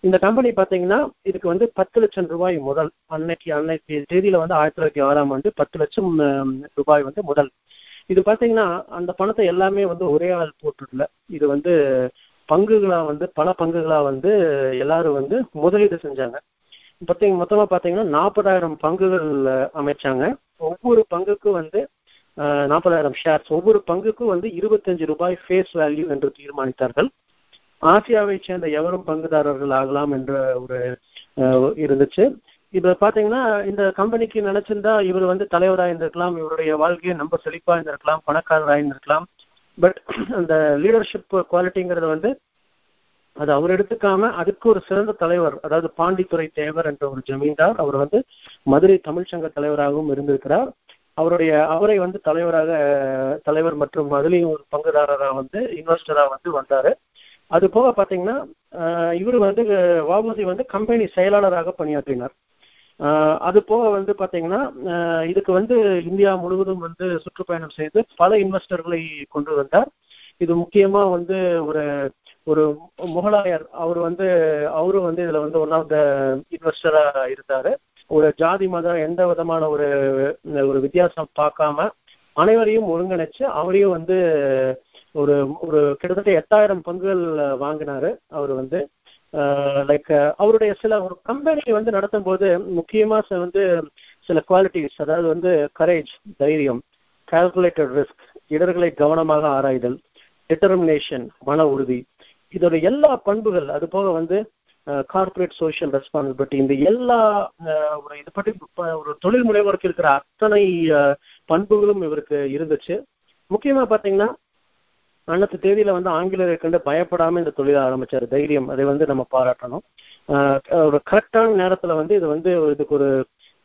இந்த கம்பெனி பாத்தீங்கன்னா இதுக்கு வந்து பத்து லட்சம் ரூபாய் முதல் அன்னைக்கு அன்னைக்கு தேதியில வந்து ஆயிரத்தி தொள்ளாயிரத்தி ஆறாம் ஆண்டு பத்து லட்சம் ரூபாய் வந்து முதல் இது பாத்தீங்கன்னா அந்த பணத்தை எல்லாமே வந்து ஒரே ஆள் போட்டுடல இது வந்து பங்குகளா வந்து பல பங்குகளா வந்து எல்லாரும் வந்து முதலீடு செஞ்சாங்க. பார்த்தீங்க மொத்தமா பாத்தீங்கன்னா நாற்பதாயிரம் பங்குகள் அமைச்சாங்க. ஒவ்வொரு பங்குக்கும் வந்து நாற்பதாயிரம் ஷேர்ஸ் ஒவ்வொரு பங்குக்கும் வந்து இருபத்தஞ்சு ரூபாய் ஃபேஸ் வேல்யூ என்று தீர்மானித்தார்கள். ஆசியாவை சேர்ந்த எவரும் பங்குதாரர்கள் ஆகலாம் என்ற ஒரு இருந்துச்சு. இப்ப பாத்தீங்கன்னா இந்த கம்பெனிக்கு நினைச்சிருந்தா இவர் வந்து தலைவராக இருந்திருக்கலாம் இவருடைய வாழ்க்கையை ரொம்ப செழிப்பா இருந்திருக்கலாம் பணக்காரராக இருந்திருக்கலாம் பட் அந்த லீடர்ஷிப் குவாலிட்டிங்கிறது வந்து அது அவர் எடுத்துக்காம அதுக்கு ஒரு சிறந்த தலைவர் அதாவது பாண்டித்துறை தேவர் என்ற ஒரு ஜமீன்தார் அவர் வந்து மதுரை தமிழ்ச்சங்க தலைவராகவும் இருந்திருக்கிறார். அவருடைய அவரை வந்து தலைவராக தலைவர் மற்றும் அதுலேயும் ஒரு பங்குதாரராக வந்து இன்வெஸ்டராக வந்து வந்தாரு. அது போக பாத்தீங்கன்னா இவர் வந்து வாபூசி வந்து கம்பெனி செயலாளராக பணியாற்றினார். அது போக வந்து பாத்தீங்கன்னா இதுக்கு வந்து இந்தியா முழுவதும் வந்து சுற்றுப்பயணம் செய்து பல இன்வெஸ்டர்களை கொண்டு வந்தார். இது முக்கியமா வந்து ஒரு ஒரு முகலாயர் அவர் வந்து அவரும் வந்து இதுல வந்து ஒன் ஆஃப் த இன்வெஸ்டரா இருந்தாரு. ஒரு ஜாதி மதம் எந்த விதமான ஒரு ஒரு வித்தியாசம் பார்க்காம அனைவரையும் ஒருங்கிணைச்சு அவரையும் வந்து ஒரு ஒரு கிட்டத்தட்ட எட்டாயிரம் பங்குகள் வாங்கினாரு அவர் வந்து. லைக் அவருடைய சில ஒரு கம்பெனி வந்து நடத்தும் போது முக்கியமா வந்து சில குவாலிட்டிஸ் அதாவது வந்து கரேஜ் தைரியம் கால்குலேட்டட் ரிஸ்க் இடர்களை கவனமாக ஆராய்தல் டிட்டர்மினேஷன் மன உறுதி இதோட எல்லா பண்புகள் அது போக வந்து கார்பரேட் சோஷியல் ரெஸ்பான்சிபிலிட்டி இந்த எல்லா ஒரு இது பற்றி ஒரு தொழில் முனைவோருக்கு இருக்கிற அத்தனை பண்புகளும் இவருக்கு இருந்துச்சு. முக்கியமா பாத்தீங்கன்னா அன்னத்து தேதியில வந்து ஆங்கிலேயரை கண்டு பயப்படாம இந்த தொழிலை ஆரம்பிச்சாரு. தைரியம். அதை வந்து நம்ம பாராட்டணும். ஒரு கரெக்டான நேரத்துல வந்து இது வந்து இதுக்கு ஒரு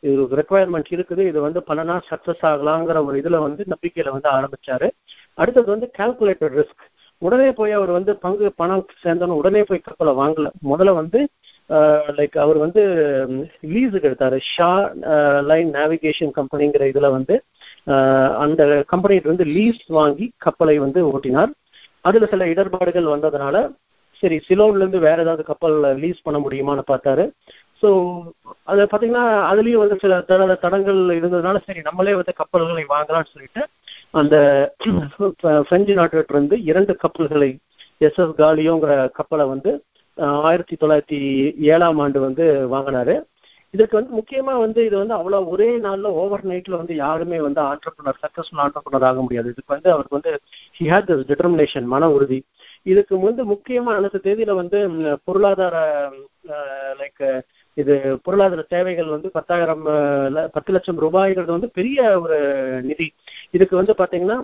இது ரெக்குவயர்மெண்ட் இருக்குது. இது வந்து பண்ணனா சக்சஸ் ஆகலாங்கிற ஒரு இதுல வந்து நம்பிக்கையில வந்து ஆரம்பிச்சாரு. அடுத்தது வந்து கால்குலேட்டட் ரிஸ்க் உடனே போய் அவர் வந்து பங்கு பணம் சேர்ந்தோன்னு உடனே போய் கப்பலை வாங்கல. முதல்ல வந்து லைக் அவர் வந்து லீஸுக்கு எடுத்தாரு. ஷா லைன் நேவிகேஷன் கம்பெனிங்கிற இதுல வந்து அந்த கம்பெனிட்டு வந்து லீஸ் வாங்கி கப்பலை வந்து ஓட்டினார். அதுல சில இடர்பாடுகள் வந்ததுனால சரி சிலோன்ல இருந்து வேற ஏதாவது கப்பல் லீஸ் பண்ண முடியுமான்னு பார்த்தாரு. ஸோ அது பார்த்தீங்கன்னா அதுலேயும் வந்து சில தட தடங்கள் இருந்ததுனால சரி நம்மளே வந்து கப்பல்களை வாங்கலாம்னு சொல்லிட்டு அந்த பிரெஞ்சு நாட்டிலிருந்து இருந்து இரண்டு கப்பல்களை எஸ் எஸ் காலியோங்கிற கப்பலை வந்து ஆயிரத்தி தொள்ளாயிரத்தி ஏழாம் ஆண்டு வந்து வாங்கினாரு. இதுக்கு வந்து முக்கியமா வந்து இது வந்து அவ்வளவு ஒரே நாள்ல ஓவர் நைட்ல வந்து யாருமே வந்து ஆண்டர்பனர் சக்சஸ்ஃபுல் ஆண்டர்பனர் ஆக முடியாது. இதுக்கு வந்து அவருக்கு வந்து ஹி ஹேட் திஸ் டிட்டர்மினேஷன் மன உறுதி. இதுக்கு வந்து முக்கியமா அடுத்த தேதியில வந்து பொருளாதார லைக் இது பொருளாதார சேவைகள் வந்து பத்தாயிரம் பத்து லட்சம் ரூபாய்ங்கிறது வந்து பெரிய ஒரு நிதி. இதுக்கு வந்து பாத்தீங்கன்னா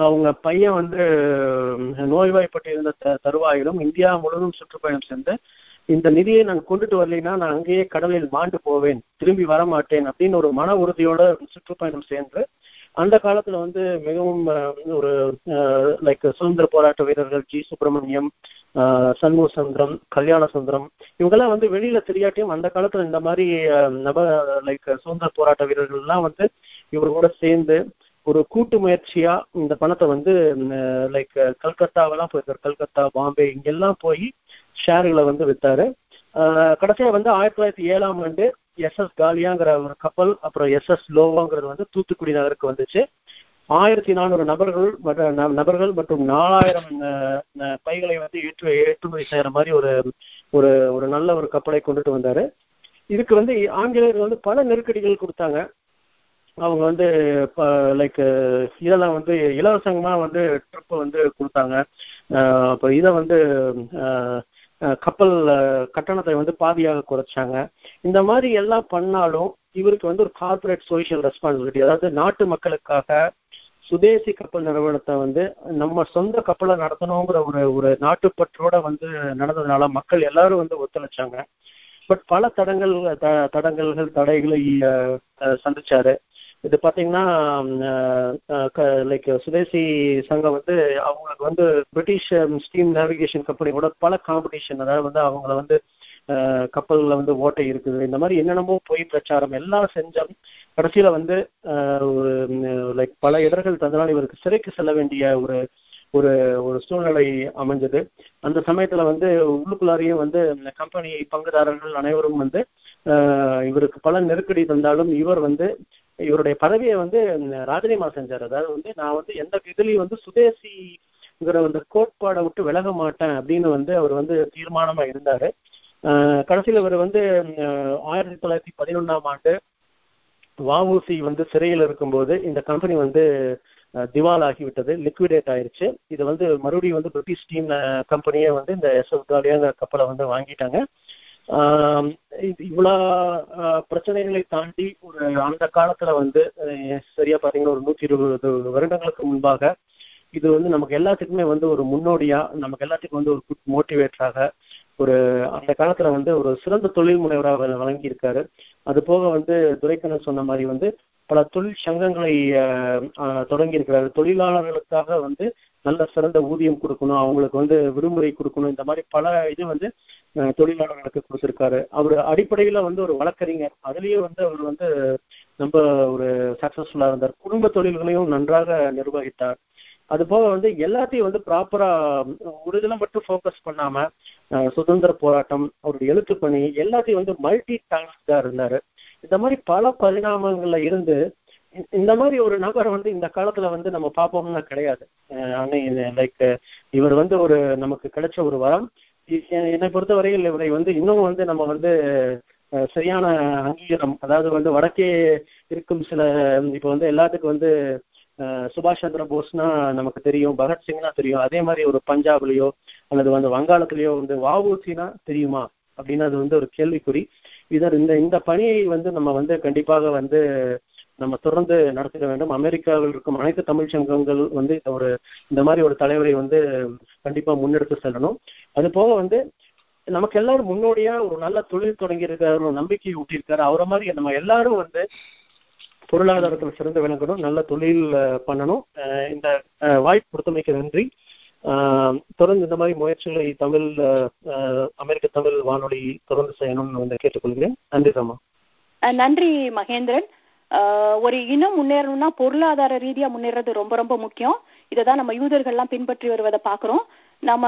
அவங்க பையன் வந்து நோய்வாய்ப்பட்டு இருந்த தருவாயிலும் இந்தியா முழுவதும் சுற்றுப்பயணம் சென்று இந்த நிதியை நான் கொண்டுட்டு வரலைன்னா நான் அங்கேயே கடலில் மாண்டு போவேன் திரும்பி வர மாட்டேன் அப்படின்னு ஒரு மன உறுதியோட சுற்றுப்பயணம் சென்று அந்த காலத்துல வந்து மிகவும் ஒரு லைக் சுதந்திர போராட்ட வீரர்கள் ஜி சுப்பிரமணியம் சண்முக சுந்தரம் கல்யாண சுந்தரம் இவங்கெல்லாம் வந்து வெளியில தெரியாட்டியும் அந்த காலத்துல இந்த மாதிரி நப லைக் சுதந்திர போராட்ட வீரர்கள் எல்லாம் வந்து இவர் கூட சேர்ந்து ஒரு கூட்டு முயற்சியா இந்த பணத்தை வந்து லைக் கல்கத்தாவெல்லாம் போயிருக்காரு. கல்கத்தா பாம்பே இங்கெல்லாம் போய் ஷேர்களை வந்து வித்தாரு. கடைசியா வந்து ஆயிரத்தி தொள்ளாயிரத்தி ஏழாம் ஆண்டு எஸ் எஸ் காலியாங்கிற ஒரு கப்பல் அப்புறம் எஸ் எஸ் லோவாங்கிறது வந்து தூத்துக்குடி நகருக்கு வந்துச்சு. ஆயிரத்தி நானூறு நபர்கள் நபர்கள் மற்றும் நாலாயிரம் பைகளை வந்து ஏற்று ஏற்றுமதி செய்யற மாதிரி ஒரு ஒரு ஒரு நல்ல ஒரு கப்பலை கொண்டுட்டு வந்தாரு. இதுக்கு வந்து ஆங்கிலேயர்கள் வந்து பல நெருக்கடிகள் கொடுத்தாங்க. அவங்க வந்து லைக் இதெல்லாம் வந்து இலவசமா வந்து ட்ரிப் வந்து கொடுத்தாங்க. அப்போ இதை வந்து கப்பல் கட்டணத்தை வந்து பாதியாக குறைச்சாங்க. இந்த மாதிரி எல்லாம் பண்ணாலும் இவருக்கு வந்து ஒரு கார்பரேட் சோசியல் ரெஸ்பான்சிபிலிட்டி அதாவது நாட்டு மக்களுக்காக சுதேசி கப்பல் நிறுவனத்தை வந்து நம்ம சொந்த கப்பலை நடத்தணுங்கிற ஒரு ஒரு நாட்டுப்பற்றோட வந்து நடந்ததுனால மக்கள் எல்லாரும் வந்து ஒத்துழைச்சாங்க. பட் பல தடங்கள் தடங்கல்கள் தடைகளை சந்திச்சாரு. இது பாத்தீங்கன்னா லைக் சுதேசி சங்கம் வந்து அவங்களுக்கு வந்து பிரிட்டிஷ் ஸ்டீம் நேவிகேஷன் கம்பெனி கூட பல காம்படிஷன் அதாவது வந்து அவங்கள வந்து கப்பல்ல வந்து ஓட்டை இருக்குது. இந்த மாதிரி என்னென்னமோ பொய் பிரச்சாரம் எல்லாம் செஞ்சாலும் கடைசியில வந்து ஒரு லைக் பல இடர்கள் தந்தனால் இவருக்கு சிறைக்கு செல்ல வேண்டிய ஒரு ஒரு ஒரு சூழ்நிலை அமைஞ்சது. அந்த சமயத்துல வந்து உள்ளுக்குள்ளாரையும் வந்து கம்பெனி பங்குதாரர்கள் அனைவரும் வந்து இவருக்கு பல நெருக்கடி தந்தாலும் இவர் வந்து இவருடைய பதவியை வந்து ராஜினாமா செஞ்சார். அதாவது வந்து நான் வந்து எந்த இதுலயும் வந்து சுதேசிங்கிற அந்த கோட்பாடை விட்டு விலக மாட்டேன் அப்படின்னு வந்து அவர் வந்து தீர்மானமா இருந்தாரு. கடைசியில் இவர் வந்து ஆயிரத்தி தொள்ளாயிரத்தி பதினொன்றாம் ஆண்டு வஉசி வந்து சிறையில் இருக்கும்போது இந்த கம்பெனி வந்து திவால் ஆகிவிட்டது லிக்விடேட் ஆயிருச்சு. இது வந்து மறுபடியும் வந்து பிரிட்டிஷ் டீம் கம்பெனியே வந்து இந்த எஸ் எஸ் காலியாங்கிற கப்பலை வந்து வாங்கிட்டாங்க. இவ்வளோ பிரச்சனைகளை தாண்டி ஒரு அந்த காலத்துல வந்து சரியா பாத்தீங்கன்னா ஒரு நூத்தி இருபது வருடங்களுக்கு முன்பாக இது வந்து நமக்கு எல்லாத்துக்குமே வந்து ஒரு முன்னோடியா நமக்கு எல்லாத்துக்கும் வந்து ஒரு குட் மோட்டிவேட்டராக ஒரு அந்த காலத்துல வந்து ஒரு சிறந்த தொழில் முனைவராக வழங்கி இருக்காரு அது போக வந்து துரைக்கண்ணன் சொன்ன மாதிரி வந்து பல தொழில் சங்கங்களை தொடங்கி இருக்கிறாரு தொழிலாளர்களுக்காக வந்து நல்ல சிறந்த ஊதியம் கொடுக்கணும் அவங்களுக்கு வந்து விடுமுறை கொடுக்கணும். இந்த மாதிரி பல இது வந்து தொழிலாளர்களுக்கு கொடுத்துருக்காரு. அவர் அடிப்படையில வந்து ஒரு வழக்கறிஞர். அதுலயும் வந்து அவர் வந்து ரொம்ப ஒரு சக்சஸ்ஃபுல்லா இருந்தார். குடும்ப தொழில்களையும் நன்றாக நிர்வகித்தார். அது போக வந்து எல்லாத்தையும் வந்து ப்ராப்பரா ஒரு இதில் மட்டும் ஃபோக்கஸ் பண்ணாம சுதந்திர போராட்டம் அவருடைய எழுத்து பணி எல்லாத்தையும் வந்து மல்டி டாஸ்கா இருந்தாரு. இந்த மாதிரி பல பரிணாமங்கள்ல இருந்து இந்த மாதிரி ஒரு நபர் வந்து இந்த காலத்துல வந்து நம்ம பார்ப்போம்னா கிடையாது. லைக் இவர் வந்து ஒரு நமக்கு கிடைச்ச ஒரு வரம். என்னை பொறுத்தவரையில் இவரை வந்து இன்னும் வந்து நம்ம வந்து சரியான அங்கீகாரம் அதாவது வந்து வடக்கே இருக்கும் சில இப்போ வந்து எல்லாத்துக்கும் வந்து சுபாஷ் சந்திர போஸ்னா நமக்கு தெரியும் பகத்சிங்னா தெரியும். அதே மாதிரி ஒரு பஞ்சாப்லயோ அல்லது வந்து வங்காளத்திலயோ வந்து வாவூசினா தெரியுமா? அப்படின்னு அது வந்து ஒரு கேள்விக்குறி. இதர் இந்த இந்த பணியை வந்து நம்ம வந்து கண்டிப்பாக வந்து நம்ம தொடர்ந்து நடத்திட வேண்டும். அமெரிக்காவில் இருக்கும் அனைத்து தமிழ் சங்கங்கள் வந்து ஒரு இந்த மாதிரி ஒரு தலைவரை வந்து கண்டிப்பா முன்னெடுத்து செல்லணும். அது போக வந்து நமக்கு எல்லாரும் முன்னோடியா ஒரு நல்ல தொழில் தொடங்கி இருக்காரு ஒரு நம்பிக்கை ஊட்டியிருக்காரு. அவரை மாதிரி நம்ம எல்லாரும் வந்து பொருளாதாரத்தில் சிறந்து விளங்கணும் நல்ல தொழில் பண்ணணும். இந்த வாய்ப்பு கொடுத்தமைக்கு நன்றி. தொடர்ந்து இந்த மாதிரி முயற்சிகளை தமிழ் அமெரிக்க தமிழ் வானொலி தொடர்ந்து செய்யணும்னு வந்து கேட்டுக்கொள்கிறேன். நன்றி ராமா. நன்றி மகேந்திரன். ஒரு இன்னும் முன்னேறணும்னா பொருளாதார ரீதியா முன்னேறது ரொம்ப ரொம்ப முக்கியம். இதைதான் நம்ம யூதர்கள்லாம் பின்பற்றி வருவதை பாக்குறோம் நம்ம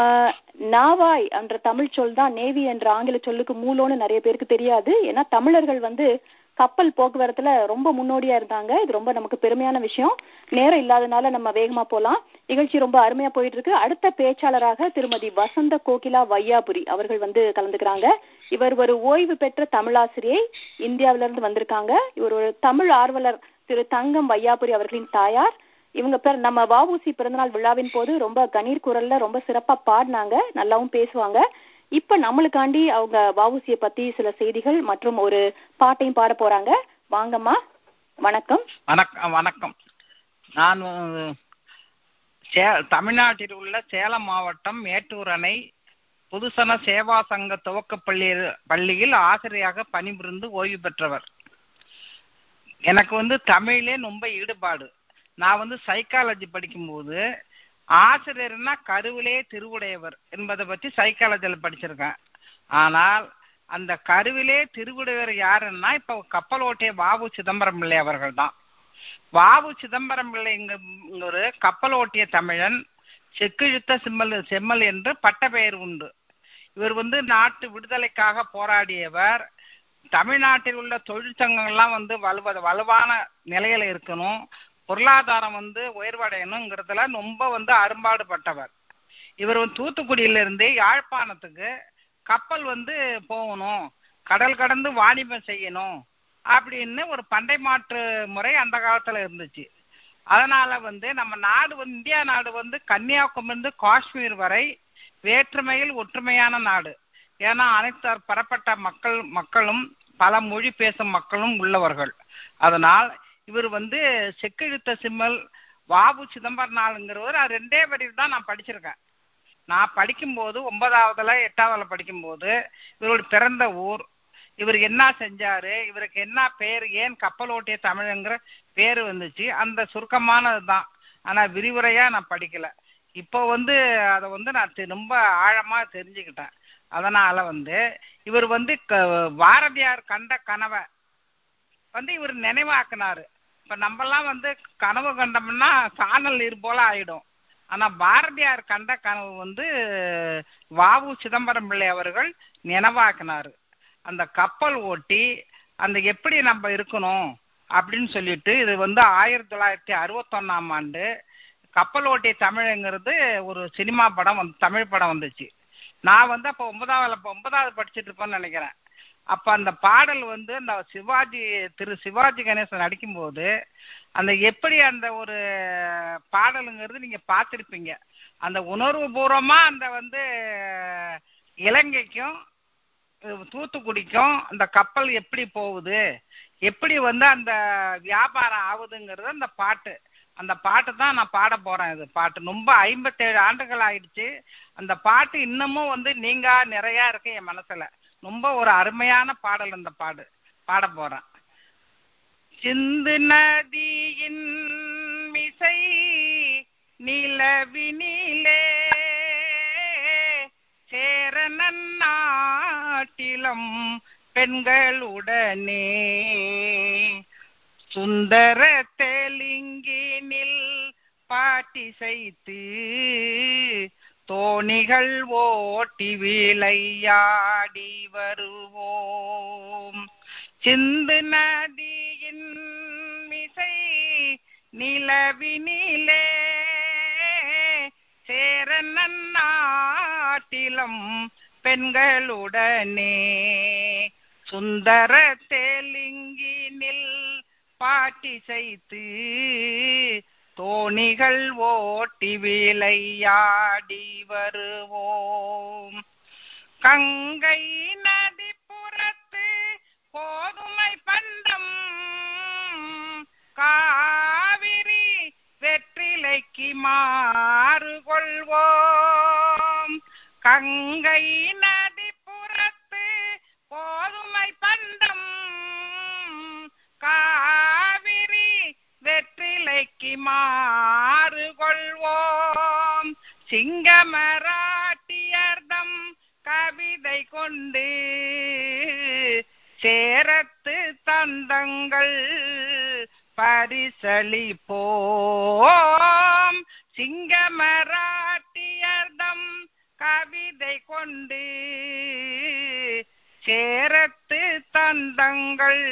நாவாய் என்ற தமிழ் சொல் தான் நேவி என்ற ஆங்கில சொல்லுக்கு மூலோன்னு நிறைய பேருக்கு தெரியாது. ஏன்னா தமிழர்கள் வந்து கப்பல் போக்குவரத்துல ரொம்ப முன்னோடியா இருந்தாங்க. இது ரொம்ப நமக்கு பெருமையான விஷயம். நேரம் இல்லாதனால நம்ம வேகமா போலாம். நிகழ்ச்சி ரொம்ப அருமையா போயிட்டு இருக்கு அடுத்த பேச்சாளராக திருமதி வசந்த கோகிலா வையாபுரி அவர்கள் வந்து கலந்துக்கிறாங்க. இவர் ஒரு ஓய்வு பெற்ற தமிழாசிரியை இந்தியாவில இருந்து வந்திருக்காங்க. இவர் ஒரு தமிழ் ஆர்வலர் திரு தங்கம் வையாபுரி அவர்களின் தாயார். இவங்க பேர் நம்ம வாவூசி பிறந்தநாள் விழாவின் போது ரொம்ப கணீர் குரல்ல ரொம்ப சிறப்பா பாடினாங்க. நல்லாவும் பேசுவாங்க. இப்ப நம்மளுக்காண்டி அவங்க வஉசிய பத்தி சில செய்திகள் மற்றும் ஒரு பாட்டையும் பாட போறாங்க. வாங்கம்மா. வணக்கம். வணக்கம் வணக்கம். நான் சே தமிழ்நாட்டில் உள்ள சேலம் மாவட்டம் மேட்டூர் அணை புதுசன சேவா சங்க துவக்க பள்ளி பள்ளியில் ஆசிரியராக பணிபுரிந்து ஓய்வு பெற்றவர். எனக்கு வந்து தமிழே ரொம்ப ஈடுபாடு. நான் வந்து சைக்காலஜி படிக்கும்போது ஆசிரியர்னா கருவிலே திருவுடையவர் என்பதை பற்றி சைக்காலஜியில் படிச்சிருக்கேன். ஆனால் அந்த கருவிலே திருவுடையவர் யாருன்னா இப்போ கப்பல் ஓட்டிய பாபு சிதம்பரம் பிள்ளை அவர்கள் தான். வாவு சிதம்பரம் பிள்ளைங்க ஒரு கப்பல் ஓட்டிய தமிழன் செக்கிழுத்த செம்மல் செம்மல் என்று பட்ட பெயர் உண்டு. இவர் வந்து நாட்டு விடுதலைக்காக போராடியவர். தமிழ்நாட்டில் உள்ள தொழிற்சங்கங்கள்லாம் வந்து வலுவ வலுவான நிலையில இருக்கணும். பொருளாதாரம் வந்து உயர்வடையணுங்கிறதுல ரொம்ப வந்து அரும்பாடுபட்டவர். இவர் வந்து தூத்துக்குடியிலிருந்து யாழ்ப்பாணத்துக்கு கப்பல் வந்து போகணும். கடல் கடந்து வாணிபம் செய்யணும். அப்படின்னு ஒரு பண்டை மாற்று முறை அந்த காலத்துல இருந்துச்சு. அதனால வந்து நம்ம நாடு வந்து இந்தியா நாடு வந்து கன்னியாகுமரி காஷ்மீர் வரை வேற்றுமையில் ஒற்றுமையான நாடு. ஏன்னா அனைத்து பரப்பட்ட மக்கள் மக்களும் பல மொழி பேசும் மக்களும் உள்ளவர்கள். அதனால் இவர் வந்து செக்கெழுத்த சிம்மல் வாபு சிதம்பரனாலுங்கிறவர் அது ரெண்டே வரியில் தான் நான் படிச்சிருக்கேன். நான் படிக்கும்போது ஒன்பதாவதுல எட்டாவதுல படிக்கும்போது இவருடைய பிறந்த ஊர் இவர் என்ன செஞ்சாரு? இவருக்கு என்ன பேர்? ஏன் கப்பல் ஓட்டிய தமிழ்ங்கிற பேர் வந்துச்சு. அந்த சுருக்கமானது தான் ஆனா விரிவுரையா நான் படிக்கல. இப்போ வந்து அதை வந்து நான் ரொம்ப ஆழமா தெரிஞ்சுக்கிட்டேன். அதனால வந்து இவர் வந்து பாரதியார் கண்ட கனவை வந்து இவர் நினைவாக்குனாரு. இப்ப நம்மெல்லாம் வந்து கனவு கண்டோம்னா சாணல் நீர் போல ஆயிடும். ஆனா பாரதியார் கண்ட கனவு வந்து வாவு சிதம்பரம் பிள்ளை அவர்கள் நினைவாக்குனாரு. அந்த கப்பல் ஓட்டி அந்த எப்படி நம்ம இருக்கணும் அப்படின்னு சொல்லிட்டு இது வந்து ஆயிரத்தி தொள்ளாயிரத்தி அறுபத்தொன்னாம் ஆண்டு கப்பல் ஓட்டிய தமிழுங்கிறது ஒரு சினிமா படம் வந்து தமிழ் படம் வந்துச்சு. நான் வந்து அப்போ ஒன்பதாவது அப்போ ஒன்பதாவது படிச்சுட்டு இருப்பேன்னு நினைக்கிறேன். அப்போ அந்த பாடல் வந்து அந்த சிவாஜி திரு சிவாஜி கணேசன் நடிக்கும்போது அந்த எப்படி அந்த ஒரு பாடலுங்கிறது நீங்கள் பார்த்துருப்பீங்க. அந்த உணர்வு பூர்வமாக அந்த வந்து இலங்கைக்கும் தூத்துக்குடிக்கும் அந்த கப்பல் எப்படி போகுது? எப்படி வந்து அந்த வியாபாரம் ஆகுதுங்கிறது அந்த பாட்டு. அந்த பாட்டு தான் நான் பாட போறேன் இது பாட்டு. ரொம்ப ஐம்பத்தேழு ஆண்டுகள் ஆயிடுச்சு. அந்த பாட்டு இன்னமும் வந்து நீங்க நிறையா இருக்கு என் மனசுல. ரொம்ப ஒரு அருமையான பாடல் அந்த பாடு. பாட போறேன். சிந்து நதியின் மிசை நிலவினிலே சேரனன்னா நாட்டிலம் பெண்களுடனே சுந்தர தெலுங்கினில் பாட்டிசைத்து தோணிகள் ஓட்டி விளையாடி வருவோம். சிந்து நதியின் மிசை நிலவினிலே சேரன் நாட்டிலம் பெண்களுடனே சுந்தர தெலுங்கினில் பாட்டிசைத்து தோணிகள் ஓட்டி விளையாடி வருவோம். கங்கை நதிப்புறத்து கோதுமை பண்டம் காவிரி வெற்றிலைக்கு மாறு கொள்வோம். கங்கை நதிப்புறத்து போதுமை பந்தம். காவிரி வெற்றிலைக்கு மாறு கொள்வோம் சிங்கமராட்டியர்தம் கவிதை கொண்டு சேரத்து தந்தங்கள் பரிசளிப்போம். சிங்கமரா கவிதை கொண்டு சேரத்து தந்தங்கள்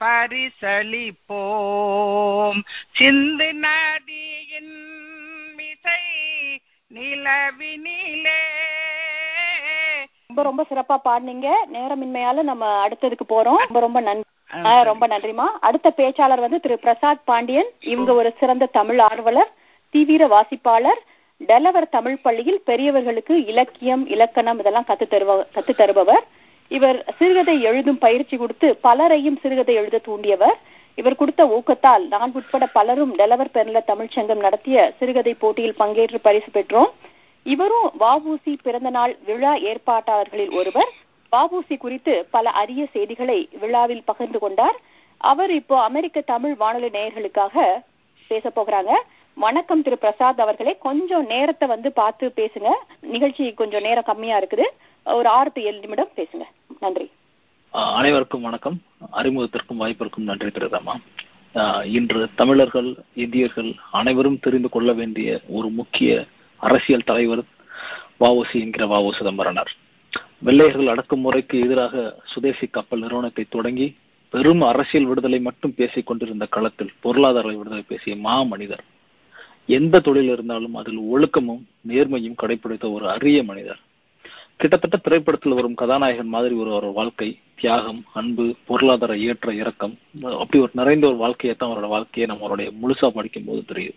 பரிசளிப்போம். சிந்து நதியின் மிசை நிலவினிலே ரொம்ப ரொம்ப சிறப்பா பாடுனீங்க. நேரமின்மையால நம்ம அடுத்ததுக்கு போறோம். ரொம்ப ரொம்ப நன்றி ரொம்ப நன்றிமா அடுத்த பேச்சாளர் வந்து திரு பிரசாத் பாண்டியன். இவங்க ஒரு சிறந்த தமிழ் ஆர்வலர் தீவிர வாசிப்பாளர் டெலவர் தமிழ் பள்ளியில் பெரியவர்களுக்கு இலக்கியம் இலக்கணம் இதெல்லாம் கத்து தருவ கத்து தருபவர். இவர் சிறுகதை எழுதும் பயிற்சி கொடுத்து பலரையும் சிறுகதை எழுத தூண்டியவர். இவர் கொடுத்த ஊக்கத்தால் நான் உட்பட பலரும் டெலவர் பெருநில தமிழ்ச்சங்கம் நடத்திய சிறுகதை போட்டியில் பங்கேற்று பரிசு பெற்றோம். இவரும் வஉசி பிறந்த நாள் விழா ஏற்பாட்டாளர்களில் ஒருவர். வஉசி குறித்து பல அரிய செய்திகளை விழாவில் பகிர்ந்து கொண்டார். அவர் இப்போ அமெரிக்க தமிழ் வானொலி நேயர்களுக்காக பேச போகிறாங்க. வணக்கம் திரு பிரசாத் அவர்களே. கொஞ்சம் நேரத்தை வந்து பார்த்து பேசுங்க. நிகழ்ச்சி கொஞ்சம் நேரம் கம்மியா இருக்குது. ஒரு ஆறு டு ஏழு நிமிடம் பேசுங்க. நன்றி. ஆஹ் அனைவருக்கும் வணக்கம். அறிமுகத்திற்கும் வாய்ப்பிற்கும் நன்றி திருதாமா இன்று தமிழர்கள் இந்தியர்கள் அனைவரும் தெரிந்து கொள்ள வேண்டிய ஒரு முக்கிய அரசியல் தலைவர் வாவோசி என்கிற வாவோ சிதம்பரனார். வெள்ளையர்கள் அடக்குமுறைக்கு எதிராக சுதேசி கப்பல் நிறுவனத்தை தொடங்கி பெரும் அரசியல் விடுதலை மட்டும் பேசிக் கொண்டிருந்த களத்தில் பொருளாதார விடுதலை பேசிய மா மனிதர் எந்த தொழில் இருந்தாலும் அதில் ஒழுக்கமும் நேர்மையும் கடைபிடித்த ஒரு அரிய மனிதர். கிட்டத்தட்ட திரைப்படத்தில் வரும் கதாநாயகன் மாதிரி ஒரு ஒரு வாழ்க்கை தியாகம் அன்பு பொருளாதார ஏற்ற இறக்கம் அப்படி ஒரு நிறைந்த ஒரு வாழ்க்கையை தான் அவரோட வாழ்க்கையை நம்ம அவருடைய முழுசா படிக்கும் போது தெரியுது.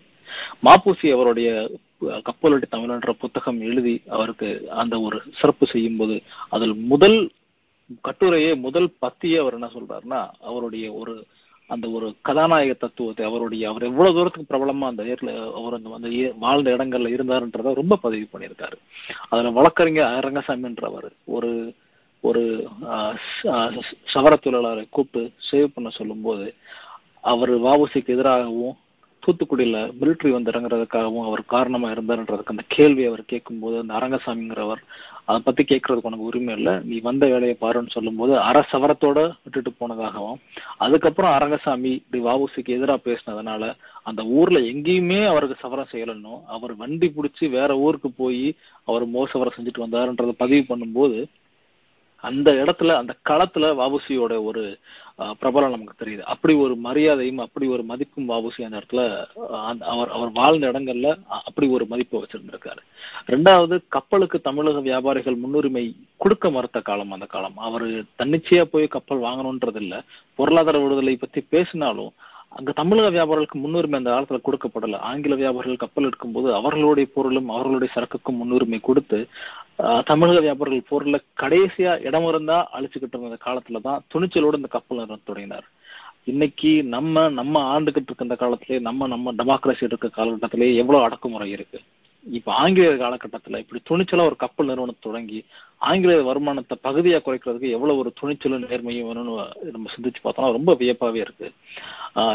மாப்பூசி அவருடைய கப்பலட்டி தமிழ் புத்தகம் எழுதி அவருக்கு அந்த ஒரு சிறப்பு செய்யும் போது அதில் முதல் கட்டுரையே முதல் பத்தியே அவர் என்ன சொல்றாருன்னா அவருடைய ஒரு அந்த ஒரு கதாநாயக தத்துவத்தை அவருடைய அவர் எவ்வளவு தூரத்துக்கு பிரபலமா அந்த ஏர்ல அவர் அந்த அந்த வாழ்ந்த இடங்கள்ல இருந்தாருன்றத ரொம்ப பதிவு பண்ணியிருக்காரு. அதுல வழக்கறிஞர் ரங்கசாமின்றவர் ஒரு ஒரு சவர தொழிலாளரை கூப்பிட்டு சேவ் பண்ண சொல்லும்போது அவர் வாவுசிக்கு எதிராகவும் தூத்துக்குடியில் மிலிட்டரி வந்து இறங்குறதுக்காகவும் அவர் காரணமாக இருந்தாருன்றதுக்கு அந்த கேள்வி அவர் கேட்கும்போது அந்த அரங்கசாமிங்கிறவர் அதை பற்றி கேட்கறதுக்கு உனக்கு உரிமை இல்லை. நீ வந்த வேலையை பாருன்னு சொல்லும்போது அரசவரத்தோட விட்டுட்டு போனதாகவும் அதுக்கப்புறம் அரங்கசாமி இப்படி வாவுசிக்கு எதிராக பேசினதுனால அந்த ஊரில் எங்கேயுமே அவருக்கு சவரம் செய்யலன்னும் அவர் வண்டி பிடிச்சி வேற ஊருக்கு போய் அவர் மோசவரம் செஞ்சுட்டு வந்தாருன்றதை பதிவு பண்ணும்போது அந்த இடத்துல அந்த களத்துல வாபுசியோட ஒரு பிரபலம் நமக்கு தெரியுது. அப்படி ஒரு மரியாதையும் அப்படி ஒரு மதிப்பும் வாபுசி அந்த இடத்துல அந்த- அவர் அவர் வாழ்ந்த இடங்கள்ல அப்படி ஒரு மதிப்பை வச்சிருந்திருக்காரு. ரெண்டாவது கப்பலுக்கு தமிழக வியாபாரிகள் முன்னுரிமை கொடுக்க மறுத்த காலம் அந்த காலம். அவர் தன்னிச்சையா போய் கப்பல் வாங்கணும்ன்றது இல்ல பொருளாதார விடுதலை பத்தி பேசினாலும் அங்க தமிழக வியாபாரிகளுக்கு முன்னுரிமை அந்த காலத்துல கொடுக்கப்படல. ஆங்கில வியாபாரிகள் கப்பல் எடுக்கும்போது அவர்களுடைய பொருளும் அவர்களுடைய சரக்குக்கும் முன்னுரிமை கொடுத்து தமிழக வியாபாரிகள் பொருளை கடைசியா இடம் இருந்தா அழிச்சுக்கிட்டு இருந்த காலத்துல தான் துணிச்சலோடு இந்த கப்பல் நிறுவனம் தொடங்கினார். இன்னைக்கு நம்ம நம்ம ஆண்டுகிட்டு இருக்க இந்த காலத்திலே நம்ம நம்ம டெமோக்ரஸி இருக்க காலகட்டத்திலே எவ்வளவு அடக்குமுறை இருக்கு? இப்ப ஆங்கிலேயர் காலகட்டத்துல இப்படி துணிச்சலா ஒரு கப்பல் நிறுவனம் தொடங்கி ஆங்கிலேயர் வருமானத்தை பகுதியா குறைக்கிறதுக்கு எவ்வளவு ஒரு துணிச்சலும் நேர்மையும் வேணும்னு நம்ம சிந்திச்சு பார்த்தோம்னா ரொம்ப வியப்பாவே இருக்கு.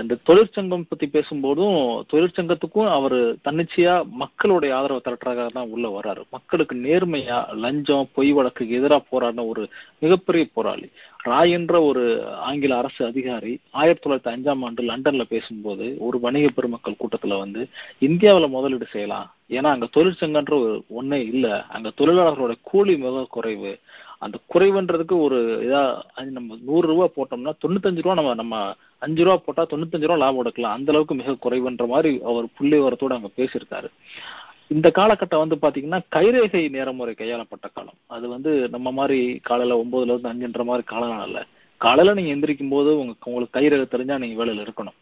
இந்த தொழிற்சங்கம் பத்தி பேசும்போதும் தொழிற்சங்கத்துக்கும் அவர் தன்னிச்சையா மக்களுடைய ஆதரவை திரட்டுறதாக தான் உள்ள வர்றாரு. மக்களுக்கு நேர்மையா லஞ்சம் பொய் வழக்குக்கு எதிராக போராடின ஒரு மிகப்பெரிய போராளி. ராய் என்ற ஒரு ஆங்கில அரசு அதிகாரி ஆயிரத்தி தொள்ளாயிரத்தி அஞ்சாம் ஆண்டு லண்டன்ல பேசும்போது ஒரு வணிக பெருமக்கள் கூட்டத்துல வந்து இந்தியாவில் முதலீடு செய்யலாம். ஏன்னா அங்க தொழிற்சங்கன்ற ஒரு ஒண்ணே இல்ல. அங்க தொழிலாளர்களோட கூலி மிக குறைவு. அந்த குறைவுன்றதுக்கு ஒரு இதா நம்ம நூறு ரூபா போட்டோம்னா தொண்ணூத்தஞ்சு ரூபா நம்ம நம்ம அஞ்சு ரூபா போட்டா தொண்ணூத்தஞ்சு ரூபா லாபம் எடுக்கலாம். அந்த அளவுக்கு மிக குறைவுன்ற மாதிரி அவர் புள்ளி வரத்தோட அங்க பேசியிருக்காரு. இந்த காலகட்டம் வந்து பாத்தீங்கன்னா கைரேகை நேரமுறை கையாளப்பட்ட காலம். அது வந்து நம்ம மாதிரி காலையில ஒன்பதுல இருந்து அஞ்சுன்ற மாதிரி காலம் இல்ல. காலையில நீங்க எந்திரிக்கும் போது உங்களுக்கு உங்களுக்கு கைரேகை தெரிஞ்சா நீங்க வேலையில இருக்கணும்.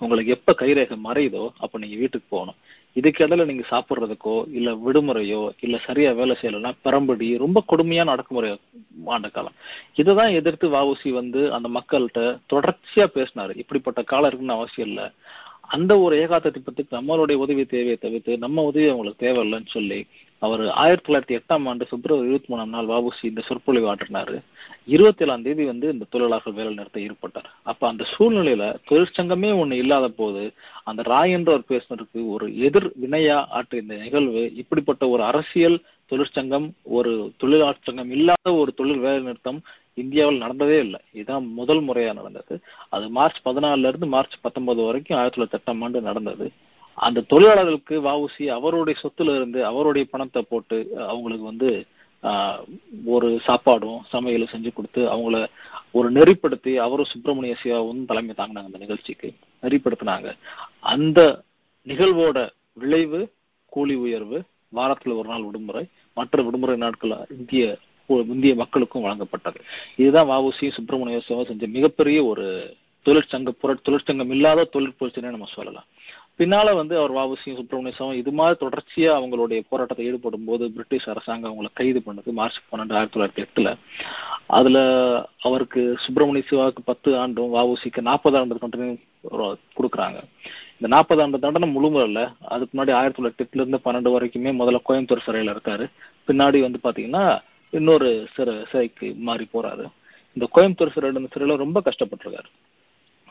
உங்களுக்கு எப்ப கைரேகை மறையுதோ அப்ப நீங்க வீட்டுக்கு போகணும். இதுக்கு இடையில நீங்க சாப்பிட்றதுக்கோ இல்ல விடுமுறையோ இல்ல சரியா வேலை செய்யலைன்னா பெரம்படி ரொம்ப கொடுமையான அடக்குமுறை ஆண்ட காலம். இதுதான் எதிர்த்து வஉசி வந்து அந்த மக்கள்கிட்ட தொடர்ச்சியா பேசினாரு. இப்படிப்பட்ட காலம் இருக்குன்னு அவசியம் இல்லை. அந்த ஒரு ஏகாத்தத்தை பத்தி நம்மளுடைய உதவி தேவையை தவிர்த்து நம்ம உதவி அவங்களுக்கு தேவையில்லைன்னு சொல்லி அவர் ஆயிரத்தி தொள்ளாயிரத்தி எட்டாம் ஆண்டு பிப்ரவரி இருபத்தி மூணாம் நாள் வாபுசி இந்த சொற்பொழிவு ஆற்றினாரு. இருபத்தி ஏழாம் தேதி வந்து இந்த தொழிலாளர்கள் வேலை நிறுத்த ஈடுபட்டார் அப்ப அந்த சூழ்நிலையில தொழிற்சங்கமே ஒண்ணு இல்லாத போது அந்த ராய் என்ற ஒரு பேசினருக்கு ஒரு எதிர் வினையா ஆற்றிய இந்த நிகழ்வு இப்படிப்பட்ட ஒரு அரசியல் தொழிற்சங்கம் ஒரு தொழிலாளர் சங்கம் இல்லாத ஒரு தொழில் வேலை நிறுத்தம் இந்தியாவில் நடந்ததே இல்லை. இதுதான் முதல் முறையா நடந்தது. அது மார்ச் பதினாலுல இருந்து மார்ச் பத்தொன்பது வரைக்கும் ஆயிரத்தி தொள்ளாயிரத்தி எட்டாம் ஆண்டு நடந்தது. அந்த தொழிலாளர்களுக்கு வாவுசி அவருடைய சொத்துல இருந்து அவருடைய பணத்தை போட்டு அவங்களுக்கு வந்து ஒரு சாப்பாடும் சமையலும் செஞ்சு கொடுத்து அவங்கள ஒரு நெறிப்படுத்தி அவரும் சுப்பிரமணிய சிவாவும் தலைமை தாங்கினாங்க அந்த நிகழ்ச்சிக்கு. நெறிப்படுத்தினாங்க. அந்த நிகழ்வோட விளைவு கூலி உயர்வு வாரத்தில் ஒரு நாள் விடுமுறை மற்ற விடுமுறை நாட்கள் இந்திய இந்திய மக்களுக்கும் வழங்கப்பட்டது. இதுதான் வாவுசி சுப்பிரமணிய சிவா செஞ்ச மிகப்பெரிய ஒரு தொழிற்சங்க புற தொழிற்சங்கம் இல்லாத தொழிற்புரட்சினே நம்ம சொல்லலாம். பின்னால வந்து அவர் வாபசியும் சுப்பிரமணிய இது மாதிரி தொடர்ச்சியா அவங்களுடைய போராட்டத்தை ஈடுபடும் போது பிரிட்டிஷ் அரசாங்கம் அவங்களை கைது பண்ணது மார்ச் பன்னெண்டு ஆயிரத்தி தொள்ளாயிரத்தி எட்டுல. அதுல அவருக்கு சுப்பிரமணிய சிவாவுக்கு பத்து ஆண்டும் வஉசிக்கு நாற்பது ஆண்டு தண்டனை கொடுக்குறாங்க. இந்த நாற்பது ஆண்டு தண்டனை முழுமல அதுக்கு முன்னாடி ஆயிரத்தி தொள்ளாயிரத்தி எட்டுல இருந்து பன்னெண்டு வரைக்குமே முதல்ல கோயம்புத்தூர் சிறையில இருக்காரு. பின்னாடி வந்து பாத்தீங்கன்னா இன்னொரு சிறை சிறைக்கு மாறி போறாரு. இந்த கோயம்புத்தூர் சிறை சிறையில ரொம்ப கஷ்டப்பட்டிருக்காரு.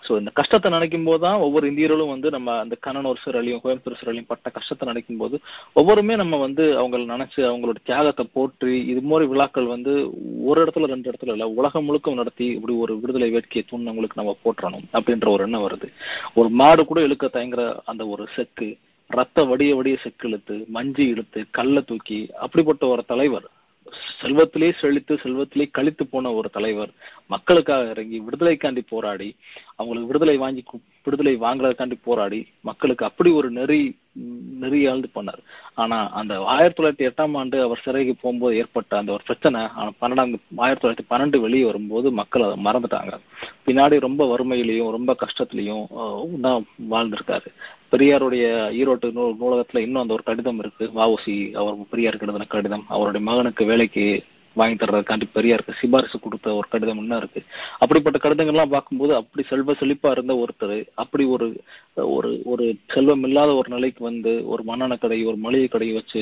ஸோ இந்த கஷ்டத்தை நினைக்கும் போது தான் ஒவ்வொரு இந்தியர்களும் வந்து நம்ம அந்த கண்ணனூர் சிறையிலையும் கோயம்புத்தூர் சிறையிலையும் பட்ட கஷ்டத்தை நினைக்கும் போது ஒவ்வொருமே நம்ம வந்து அவங்களை நினைச்சு அவங்களோட தியாகத்தை போற்றி இது மாதிரி விழாக்கள் வந்து ஒரு இடத்துல ரெண்டு இடத்துல இல்லை உலகம் முழுக்க நடத்தி இப்படி ஒரு விடுதலை வேட்கையை தூண்டவங்களுக்கு நம்ம போற்றணும் அப்படின்ற ஒரு எண்ணம் வருது. ஒரு மாடு கூட இழுக்க தயங்குற அந்த ஒரு செக்கு ரத்த வடிய வடிய செக்கு இழுத்து மஞ்சி இழுத்து கல்லை தூக்கி அப்படிப்பட்ட ஒரு தலைவர் செல்வத்திலே செழித்து செல்வத்திலே கழித்து போன ஒரு தலைவர். மக்களுக்காக இறங்கி விடுதலைக்காண்டி போராடி அவங்களுக்கு விடுதலை வாங்கி விடுதலை வாங்குறதுக்காண்டி போராடி மக்களுக்கு அப்படி ஒரு நெறி நெறியாழ்ந்து பண்ணார். ஆனா அந்த ஆயிரத்தி தொள்ளாயிரத்தி எட்டாம் ஆண்டு அவர் சிறைக்கு போகும்போது ஏற்பட்ட அந்த ஒரு பிரச்சனை ஆனால் பன்னெண்டாம் ஆயிரத்தி தொள்ளாயிரத்தி பன்னெண்டு வெளியே வரும்போது மக்கள் அதை மறந்துட்டாங்க. பின்னாடி ரொம்ப வறுமையிலையும் ரொம்ப கஷ்டத்திலையும் தான் வாழ்ந்திருக்காரு. பெரியாருடைய ஈரோட்டு நூ நூலகத்துல இன்னும் அந்த ஒரு கடிதம் இருக்கு. வாவுசி அவர் பெரியாருக்கு எழுதின கடிதம். அவருடைய மகனுக்கு வேலைக்கு வாங்கி தர்றதுக்காண்டி பெரியாருக்கு சிபாரிசு கொடுத்த ஒரு கடிதம் என்ன இருக்கு. அப்படிப்பட்ட கடிதங்கள்லாம் பார்க்கும்போது அப்படி செல்வ செழிப்பா இருந்த ஒருத்தர் அப்படி ஒரு ஒரு ஒரு செல்வம் இல்லாத ஒரு நிலைக்கு வந்து ஒரு மண்ணெண்ண கடை ஒரு மளிகை கடையை வச்சு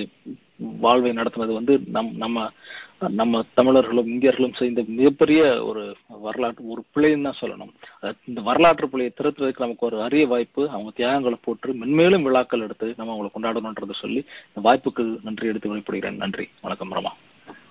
வாழ்வை நடத்துனது வந்து நம் நம்ம நம்ம தமிழர்களும் இந்தியர்களும் செய்த மிகப்பெரிய ஒரு வரலாற்று ஒரு பிள்ளைன்னு தான் சொல்லணும். இந்த வரலாற்று பிள்ளையை திருத்துறதுக்கு நமக்கு ஒரு அரிய வாய்ப்பு அவங்க தியாகங்களை போட்டு மென்மேலும் விழாக்கள் எடுத்து நம்ம அவங்களை கொண்டாடணுன்றதை சொல்லி இந்த வாய்ப்புக்கு நன்றி எடுத்து வெளிப்படுகிறேன். நன்றி. வணக்கம் ரமா.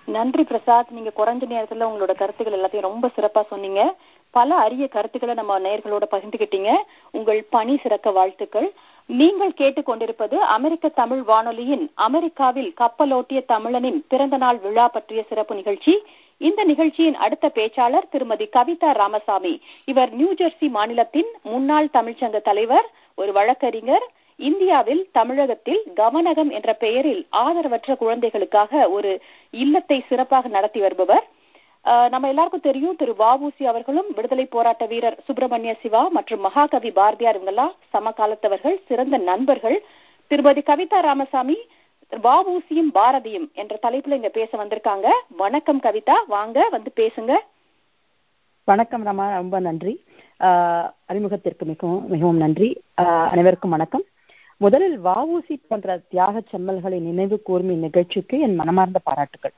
நன்றி பிரசாத். நீங்க குறைஞ்ச நேரத்துல உங்களோட கருத்துக்கள் எல்லாத்தையும் ரொம்ப சிறப்பா சொன்னீங்க. பல அரிய கருத்துக்களை நம்ம நேர்களோட பகிர்ந்துகிட்டீங்க. உங்கள் பணி சிறக்க வாழ்த்துக்கள். நீங்கள் கேட்டுக்கொண்டிருப்பது அமெரிக்க தமிழ் வானொலியின் அமெரிக்காவில் கப்பலோட்டிய தமிழனின் பிறந்த நாள் விழா பற்றிய சிறப்பு நிகழ்ச்சி. இந்த நிகழ்ச்சியின் அடுத்த பேச்சாளர் திருமதி கவிதா ராமசாமி. இவர் நியூ ஜெர்சி மாநிலத்தின் முன்னாள் தமிழ்ச்சங்க தலைவர் ஒரு வழக்கறிஞர் இந்தியாவில் தமிழகத்தில் கவனகம் என்ற பெயரில் ஆதரவற்ற குழந்தைகளுக்காக ஒரு இல்லத்தை சிறப்பாக நடத்தி வருபவர். நம்ம எல்லாருக்கும் தெரியும் திரு வாவூசி அவர்களும் விடுதலை போராட்ட வீரர் சுப்பிரமணிய சிவா மற்றும் மகாகவி பாரதியார் இவங்கெல்லாம் சமகாலத்தவர்கள் சிறந்த நண்பர்கள். திருமதி கவிதா ராமசாமி வாவூசியும் பாரதியும் என்ற தலைப்புல இங்க பேச வந்திருக்காங்க. வணக்கம் கவிதா வாங்க வந்து பேசுங்க. வணக்கம் ரமா ரொம்ப நன்றி. அறிமுகத்திற்கு மிகவும் மிகவும் நன்றி. அனைவருக்கும் வணக்கம். முதலில் வாவூசி போன்ற தியாக செம்மல்களை நினைவு கூர்மி நிகழ்ச்சிக்கு என் மனமார்ந்த பாராட்டுகள்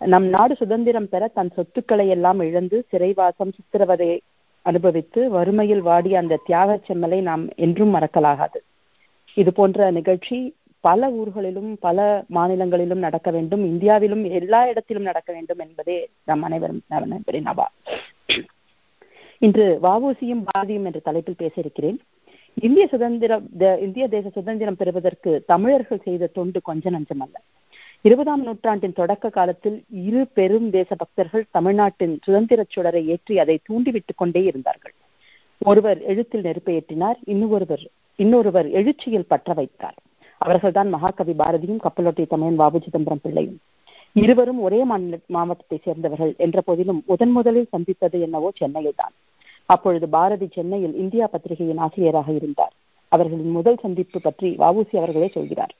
நம் நாடு சுதந்திரம் பெற தன் சொத்துக்களை எல்லாம் இழந்து சிறைவாசம் சித்திரவதையை அனுபவித்து வறுமையில் வாடிய அந்த தியாக செம்மலை நாம் என்றும் மறக்கலாகாது. இது போன்ற நிகழ்ச்சி பல ஊர்களிலும் பல மாநிலங்களிலும் நடக்க வேண்டும். இந்தியாவிலும் எல்லா இடத்திலும் நடக்க வேண்டும் என்பதே நம் அனைவரும் நவா. அவா இன்று வாவூசியும் பாரதியும் என்ற தலைப்பில் பேச இருக்கிறேன். இந்திய சுதந்திரம் இந்திய தேச சுதந்திரம் பெறுவதற்கு தமிழர்கள் செய்த தொண்டு கொஞ்ச நஞ்சமல்ல. இருபதாம் நூற்றாண்டின் தொடக்க காலத்தில் இரு பெரும் தேச பக்தர்கள் தமிழ்நாட்டின் சுதந்திர சுடரை ஏற்றி அதை தூண்டிவிட்டுக் கொண்டே இருந்தார்கள். ஒருவர் எழுத்தில் நெருப்பை ஏற்றினார் இன்னொருவர் இன்னொருவர் எழுச்சியில் பற்ற வைத்தார். அவர்கள்தான் மகாகவி பாரதியும் கப்பலோட்டிய தமிழன் வாபு சிதம்பரம் பிள்ளையும். இருவரும் ஒரே மாநில மாவட்டத்தை சேர்ந்தவர்கள். என்ற போதிலும் முதன் முதலில் சந்தித்தது என்னவோ சென்னையில் தான் அப்பொழுது பாரதி சென்னையில் இந்தியா பத்திரிகையின் ஆசிரியராக இருந்தார். அவர்களின் முதல் சந்திப்பு பற்றி வவுசி அவர்களே சொல்கிறார்.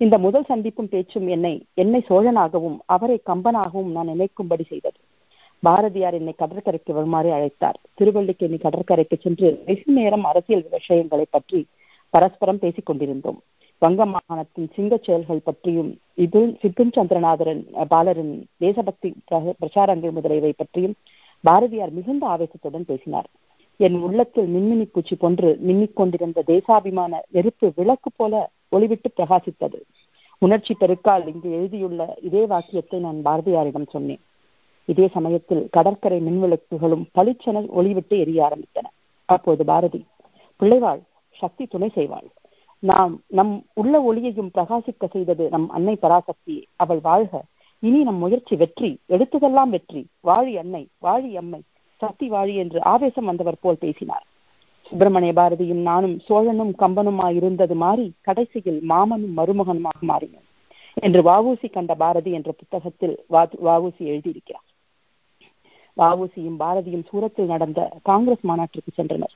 இந்த முதல் சந்திப்பும் பேச்சும் என்னை என்னை சோழனாகவும் அவரை கம்பனாகவும் நான் நினைக்கும்படி செய்தது. பாரதியார் என்னை கடற்கரைக்கு வருமாறு அழைத்தார். திருவள்ளிக்கேணி கடற்கரைக்கு சென்று வெகு நேரம் அரசியல் விஷயங்களை பற்றி பரஸ்பரம் பேசிக் கொண்டிருந்தோம். வங்க மாகாணத்தின் சிங்க செயல்கள் பற்றியும் இது சித்தன் சந்திரநாதரன் பாலரின் தேசபக்தி பிரச்சாரங்கள் முதலியவை பற்றியும் பாரதியார் மிகுந்த ஆவேசத்துடன் பேசினார். என் உள்ளத்தில் மின்மினி பூச்சி போன்று மின்னிக் கொண்டிருந்த தேசாபிமான நெருப்பு விளக்கு போல ஒளிவிட்டு பிரகாசித்தது. உணர்ச்சி பெருக்கால் இங்கு எழுதியுள்ள இதே வாக்கியத்தை நான் பாரதியாரிடம் சொன்னேன். இதே சமயத்தில் கடற்கரை மின்விளக்குகளும் பளிச்சென ஒளிவிட்டு எரிய ஆரம்பித்தன. அப்போது பாரதி பிள்ளைவாள் சக்தி துணை செய்வாள். நாம் நம் உள்ள ஒளியையும் பிரகாசிக்க செய்தது நம் அன்னை பராசக்தி அவள் வாழ்க. இனி நம் முயற்சி வெற்றி எடுத்ததெல்லாம் வெற்றி. வாழி அன்னை வாழி அம்மை சக்தி வாழி என்று ஆவேசம் வந்தவர் போல் பேசினார். சுப்பிரமணிய பாரதியும் நானும் சோழனும் கம்பனுமாய் இருந்தது மாறி கடைசியில் மாமனும் மருமகனுமாக மாறினோம் என்று வாவூசி கண்ட பாரதி என்ற புத்தகத்தில் வாவூசி எழுதியிருக்கிறார். வாவூசியும் பாரதியும் சூரத்தில் நடந்த காங்கிரஸ் மாநாட்டிற்கு சென்றனர்.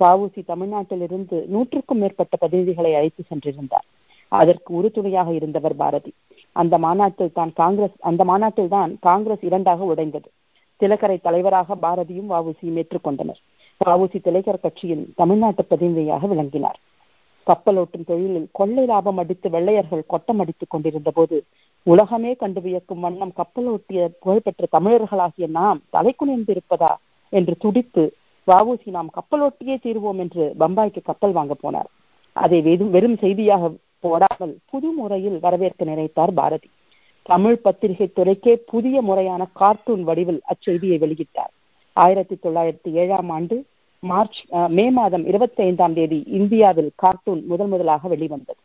வாவூசி தமிழ்நாட்டில் இருந்து நூற்றுக்கும் மேற்பட்ட பிரதிநிதிகளை அழைத்து சென்றிருந்தார். அதற்கு உறுதுணையாக இருந்தவர் பாரதி. அந்த மாநாட்டில் தான் காங்கிரஸ் அந்த மாநாட்டில் தான் காங்கிரஸ் இரண்டாக உடைந்தது. திலக்கரை தலைவராக பாரதியும் வாவுசியும் ஏற்றுக்கொண்டனர். வாவுசி திலக்கர் கட்சியின் தமிழ்நாட்டு பிரதிநிதியாக விளங்கினார். கப்பலோட்டும் தொழிலில் கொள்ளை லாபம் அடித்து வெள்ளையர்கள் கொட்டம் அடித்துக் கொண்டிருந்த போது உலகமே கண்டு வியக்கும் வண்ணம் கப்பலோட்டிய புகழ்பெற்ற தமிழர்களாகிய நாம் தலை குனிந்திருப்பதா என்று துடித்து வாவூசி நாம் கப்பலோட்டியே தீர்வோம் என்று பம்பாய்க்கு கப்பல் வாங்க போனார். அதை வெறும் வெறும் செய்தியாக போடாமல் புது முறையில் வரவேற்க நினைத்தார் பாரதி. தமிழ் பத்திரிகை துறைக்கே புதிய முறையான கார்ட்டூன் வடிவில் அச்செய்தியை வெளியிட்டார். ஆயிரத்தி தொள்ளாயிரத்தி ஏழாம் ஆண்டு மார்ச் மே மாதம் இருபத்தி ஐந்தாம் தேதி இந்தியாவில் கார்ட்டூன் முதல் முதலாக வெளிவந்தது.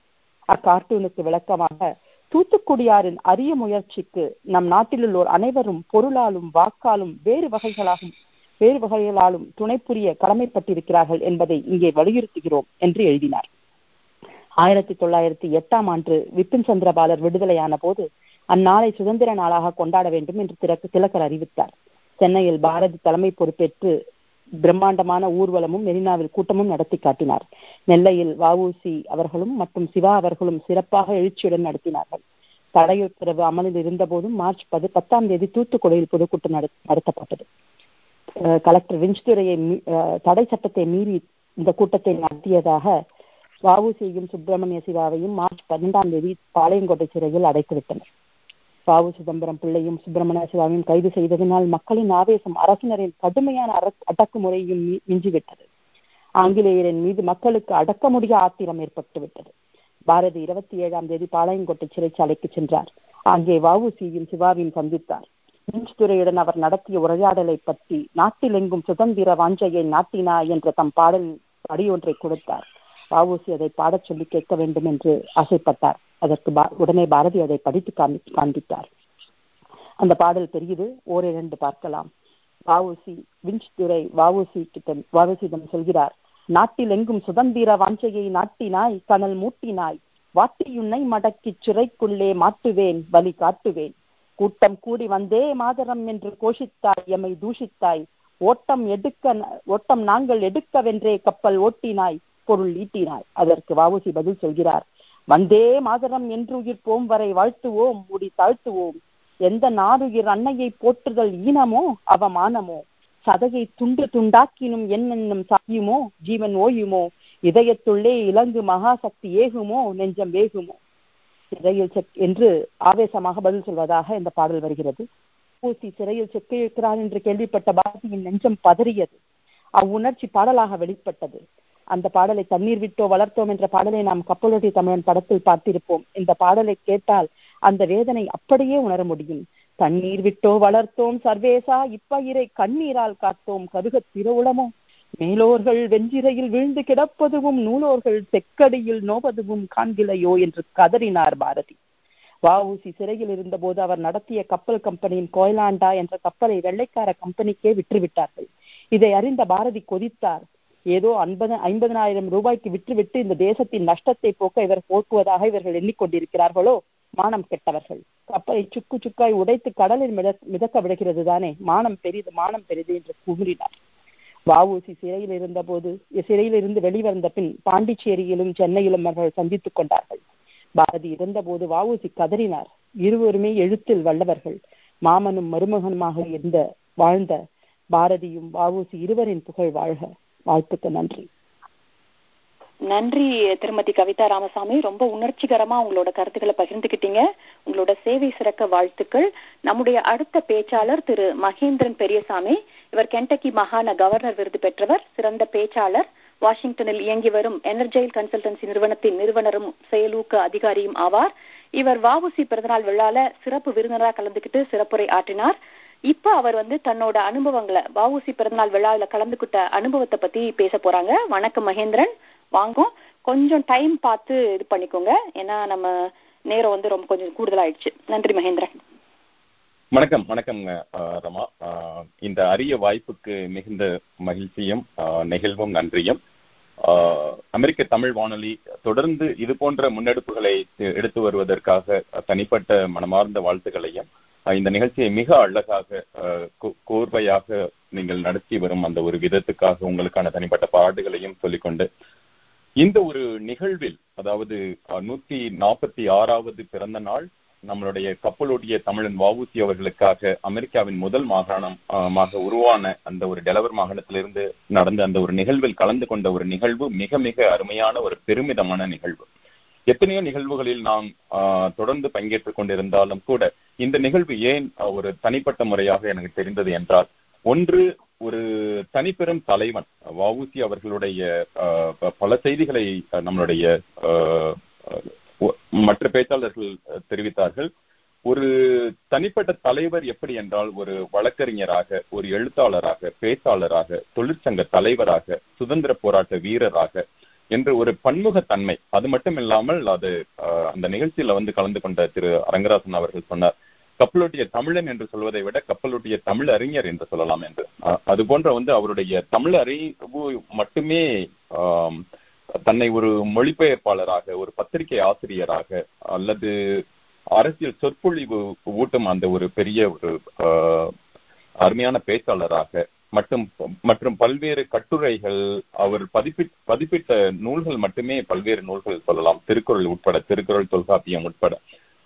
அக்கார்ட்டூனுக்கு விளக்கமாக தூத்துக்குடியாரின் அரிய முயற்சிக்கு நம் நாட்டிலுள்ளோர் அனைவரும் பொருளாலும் வாக்காலும் வேறு வகைகளாகும் வேறு வகைகளாலும் துணை புரிய கடமைப்பட்டிருக்கிறார்கள் என்பதை இங்கே வலியுறுத்துகிறோம் என்று எழுதினார். ஆயிரத்தி தொள்ளாயிரத்தி எட்டாம் ஆண்டு விபின் சந்திரபாலர் விடுதலையான போது அந்நாளை சுதந்திர நாளாக கொண்டாட வேண்டும் என்று திறக்கு திலக்கர் அறிவித்தார். சென்னையில் பாரதி தலைமை பொறுப்பேற்று பிரம்மாண்டமான ஊர்வலமும் மெரினாவில் கூட்டமும் நடத்தி காட்டினார். நெல்லையில் வஉசி அவர்களும் மற்றும் சிவா அவர்களும் சிறப்பாக எழுச்சியுடன் நடத்தினார்கள். தடையுத்தரவு அமலில் இருந்த போதும் மார்ச் பது பத்தாம் தேதி தூத்துக்குடியில் பொதுக்கூட்டம் நடத்தப்பட்டது. கலெக்டர் விஞ்சுத்துறையை தடை சட்டத்தை மீறி இந்த கூட்டத்தை நடத்தியதாக வவுசியையும் சுப்பிரமணிய சிவாவையும் மார்ச் பன்னெண்டாம் தேதி பாளையங்கோட்டை சிறையில் அடைத்து விட்டனர். பாவு சிதம்பரம் பிள்ளையும் சுப்பிரமணிய சிவாவையும் கைது செய்ததினால் மக்களின் ஆவேசம் அரசினரின் கடுமையான அடக்குமுறையும் மிஞ்சிவிட்டது. ஆங்கிலேயரின் மீது மக்களுக்கு அடக்க முடிய ஆத்திரம் ஏற்பட்டு விட்டது. பாரதி இருபத்தி ஏழாம் தேதி பாளையங்கோட்டை சிறைச்சாலைக்கு சென்றார். அங்கே வவுசியும் சிவாவையும் சந்தித்தார். மின்துறையுடன் அவர் நடத்திய உரையாடலை பற்றி நாட்டிலெங்கும் சுதந்திர வாஞ்சையை நாட்டினா என்ற தம் பாடல் படியொன்றை கொடுத்தார். வஉசி அதை பாடச் சொல்லி கேட்க வேண்டும் என்று ஆசைப்பட்டார். அதற்கு உடனே பாரதி அதை படித்து காண்பித்தார். அந்த பாடல் பெரியது ஓரிரண்டு பார்க்கலாம். வஉசி விஞ்ச் துறை வஉசி கிட்ட வவுசியிடம் சொல்கிறார் நாட்டில் எங்கும் சுதந்திர வாஞ்சையை நாட்டினாய் கனல் மூட்டினாய். வாட்டியுன்னை மடக்கி சிறைக்குள்ளே மாட்டுவேன் வழி காட்டுவேன். கூட்டம் கூடி வந்தே மாதரம் என்று கோஷித்தாய் எம்மை தூஷித்தாய். ஓட்டம் எடுக்க ஓட்டம் நாங்கள் எடுக்கவென்றே கப்பல் ஓட்டினாய். பொருள் ஈட்டினாய். அதற்கு வாவுசி பதில் சொல்கிறார் வந்தே மாதரம் என்று உயிர் போம் வரை வாழ்த்துவோம் முடி தாழ்த்துவோம். எந்த நாடுயிர் அன்னையை போற்றுதல் ஈனமோ அவமானமோ? சதையை துண்டு துண்டாக்கினும் என்னென்னும் சாயுமோ? ஜீவன் ஓயுமோ? இதயத்துள்ளே இலங்கு மகாசக்தி ஏகுமோ? நெஞ்சம் வேகுமோ? சிறையில் செக் என்று ஆவேசமாக பதில் சொல்வதாக இந்த பாடல் வருகிறது. பூசி சிறையில் செக்கிழுக்கிறார் என்று கேள்விப்பட்ட பாரதியின் நெஞ்சம் பதறியது. அவ்வுணர்ச்சி பாடலாக வெளிப்பட்டது. அந்த பாடலை தண்ணீர் விட்டோ வளர்த்தோம் என்ற பாடலை நாம் கப்பலோட்டி தமிழன் படத்தில் பார்த்திருப்போம். இந்த பாடலை கேட்டால் அந்த வேதனை அப்படியே உணர முடியும். தண்ணீர் விட்டோ வளர்த்தோம் சர்வேசா இப்பயிரை கண்ணீரால் காத்தோம் கருக திருவுளமோ? மேலோர்கள் வெஞ்சிரையில் வீழ்ந்து கிடப்பதுவும் நூலோர்கள் செக்கடியில் நோவதுவும் காண்கிலையோ என்று கதறினார் பாரதி. வஉசி சிறையில் இருந்தபோது அவர் நடத்திய கப்பல் கம்பெனியின் கோயலாண்டா என்ற கப்பலை வெள்ளைக்கார கம்பெனிக்கே விற்றுவிட்டார்கள். இதை அறிந்த பாரதி கொதித்தார். ஏதோ ஐம்பது ஐம்பதனாயிரம் ரூபாய்க்கு விற்றுவிட்டு இந்த தேசத்தின் நஷ்டத்தை போக்க இவர் போக்குவதாக இவர்கள் எண்ணிக்கொண்டிருக்கிறார்களோ? மானம் கெட்டவர்கள். கப்பலை சுக்கு சுக்காய் உடைத்து கடலில் மித மிதக்க விடுகிறது தானே. மானம் பெரிது மானம் பெரிது என்று கூறினார் வஉசி சிறையில் இருந்த போது சிறையில் இருந்து வெளிவந்த பின் பாண்டிச்சேரியிலும் சென்னையிலும் அவர்கள் சந்தித்துக் கொண்டார்கள். பாரதி இருந்தபோது வஉசி கதறினார். இருவருமே எழுத்தில் வல்லவர்கள். மாமனும் மருமகனுமாக இருந்த வாழ்ந்த பாரதியும் வஉசி இருவரின் புகழ் வாழ்க. வாழ்த்துக்கு நன்றி. நன்றி திருமதி கவிதா ராமசாமி. ரொம்ப உணர்ச்சிகரமா உங்களோட கருத்துக்களை பகிர்ந்துகிட்டீங்க. உங்களோட சேவை சிறக்க வாழ்த்துக்கள். நம்முடைய அடுத்த பேச்சாளர் திரு மகேந்திரன் பெரியசாமி. இவர் கென்டக்கி மாகாண கவர்னர் விருது பெற்றவர் சிறந்த பேச்சாளர். வாஷிங்டனில் இயங்கி வரும் எனர்ஜைல் கன்சல்டன்சி நிறுவனத்தின் நிறுவனரும் செயலூக்க அதிகாரியும் ஆவார். இவர் வாவுசி பிறந்தநாள் விழால சிறப்பு விருந்தினராக கலந்துகிட்டு சிறப்புரை ஆற்றினார். இப்ப அவர் வந்து தன்னோட அனுபவங்களை வஉசி பிறந்தநாள் விழாவில் கலந்துகிட்ட அனுபவத்தை பத்தி பேச போறாங்க. வணக்கம் மகேந்திரன். வாங்கும். கொஞ்சம் டைம் பார்த்து இது பண்ணிக்கோங்க. ஏன்னா நம்ம நேரம் வந்து ரொம்ப கொஞ்சம் கூடுதலாயிடுச்சு. நன்றி மகேந்திரன். வணக்கம். வணக்கம் ரமா. இந்த அரிய வாய்ப்புக்கு மிகுந்த மகிழ்ச்சியும் நெகிழ்வும் நன்றியும். அமெரிக்க தமிழ் வானொலி தொடர்ந்து இது போன்ற முன்னெடுப்புகளை எடுத்து வருவதற்காக தனிப்பட்ட மனமார்ந்த வாழ்த்துக்களையும் இந்த நிகழ்ச்சியை மிக அழகாக கோர்வையாக நீங்கள் நடத்தி வரும் அந்த ஒரு விதத்துக்காக உங்களுக்கான தனிப்பட்ட பாடுகளையும் சொல்லிக்கொண்டு இந்த ஒரு நிகழ்வில் அதாவது நூத்தி நாற்பத்தி ஆறாவது பிறந்த நாள் நம்மளுடைய கப்பலோட்டிய தமிழன் வவுசி அவர்களுக்காக அமெரிக்காவின் முதல் மாகாணமாக உருவான அந்த ஒரு டெலவர் மாகாணத்திலிருந்து நடந்த அந்த ஒரு நிகழ்வில் கலந்து கொண்ட ஒரு நிகழ்வு மிக மிக அருமையான ஒரு பெருமிதமான நிகழ்வு. எத்தனையோ நிகழ்வுகளில் நாம் தொடர்ந்து பங்கேற்றுக் கொண்டிருந்தாலும் கூட இந்த நிகழ்வு ஏன் ஒரு தனிப்பட்ட முறையாக எனக்கு தெரிந்தது என்றால் ஒன்று ஒரு தனிப்பெரும் தலைவன் வவுசி அவர்களுடைய பல செய்திகளை நம்மளுடைய மற்ற பேச்சாளர்கள் தெரிவித்தார்கள். ஒரு தனிப்பட்ட தலைவர் எப்படி என்றால் ஒரு வழக்கறிஞராக ஒரு எழுத்தாளராக பேச்சாளராக தொழிற்சங்க தலைவராக சுதந்திர போராட்ட வீரராக என்று ஒரு பன்முகத்தன்மை. அது மட்டும் இல்லாமல் அது அந்த நிகழ்ச்சியில வந்து கலந்து கொண்ட திரு அரங்கராசன் அவர்கள் சொன்னார். கப்பலுடைய தமிழன் என்று சொல்வதை விட கப்பலுடைய தமிழ் அறிஞர் என்று சொல்லலாம் என்று. அது போன்ற வந்து அவருடைய தமிழ் அறிவு மட்டுமே தன்னை ஒரு மொழிபெயர்ப்பாளராக ஒரு பத்திரிகை ஆசிரியராக அல்லது அரசியல் சொற்பொழிவு ஊட்டும் அந்த ஒரு பெரிய ஒரு அருமையான பேச்சாளராக மற்றும் மற்றும் பல்வேறு கட்டுரைகள் அவர் பதிப்பி பதிப்பிட்ட நூல்கள் மட்டுமே பல்வேறு நூல்கள் சொல்லலாம். திருக்குறள் உட்பட திருக்குறள் தொல்காப்பியம் உட்பட.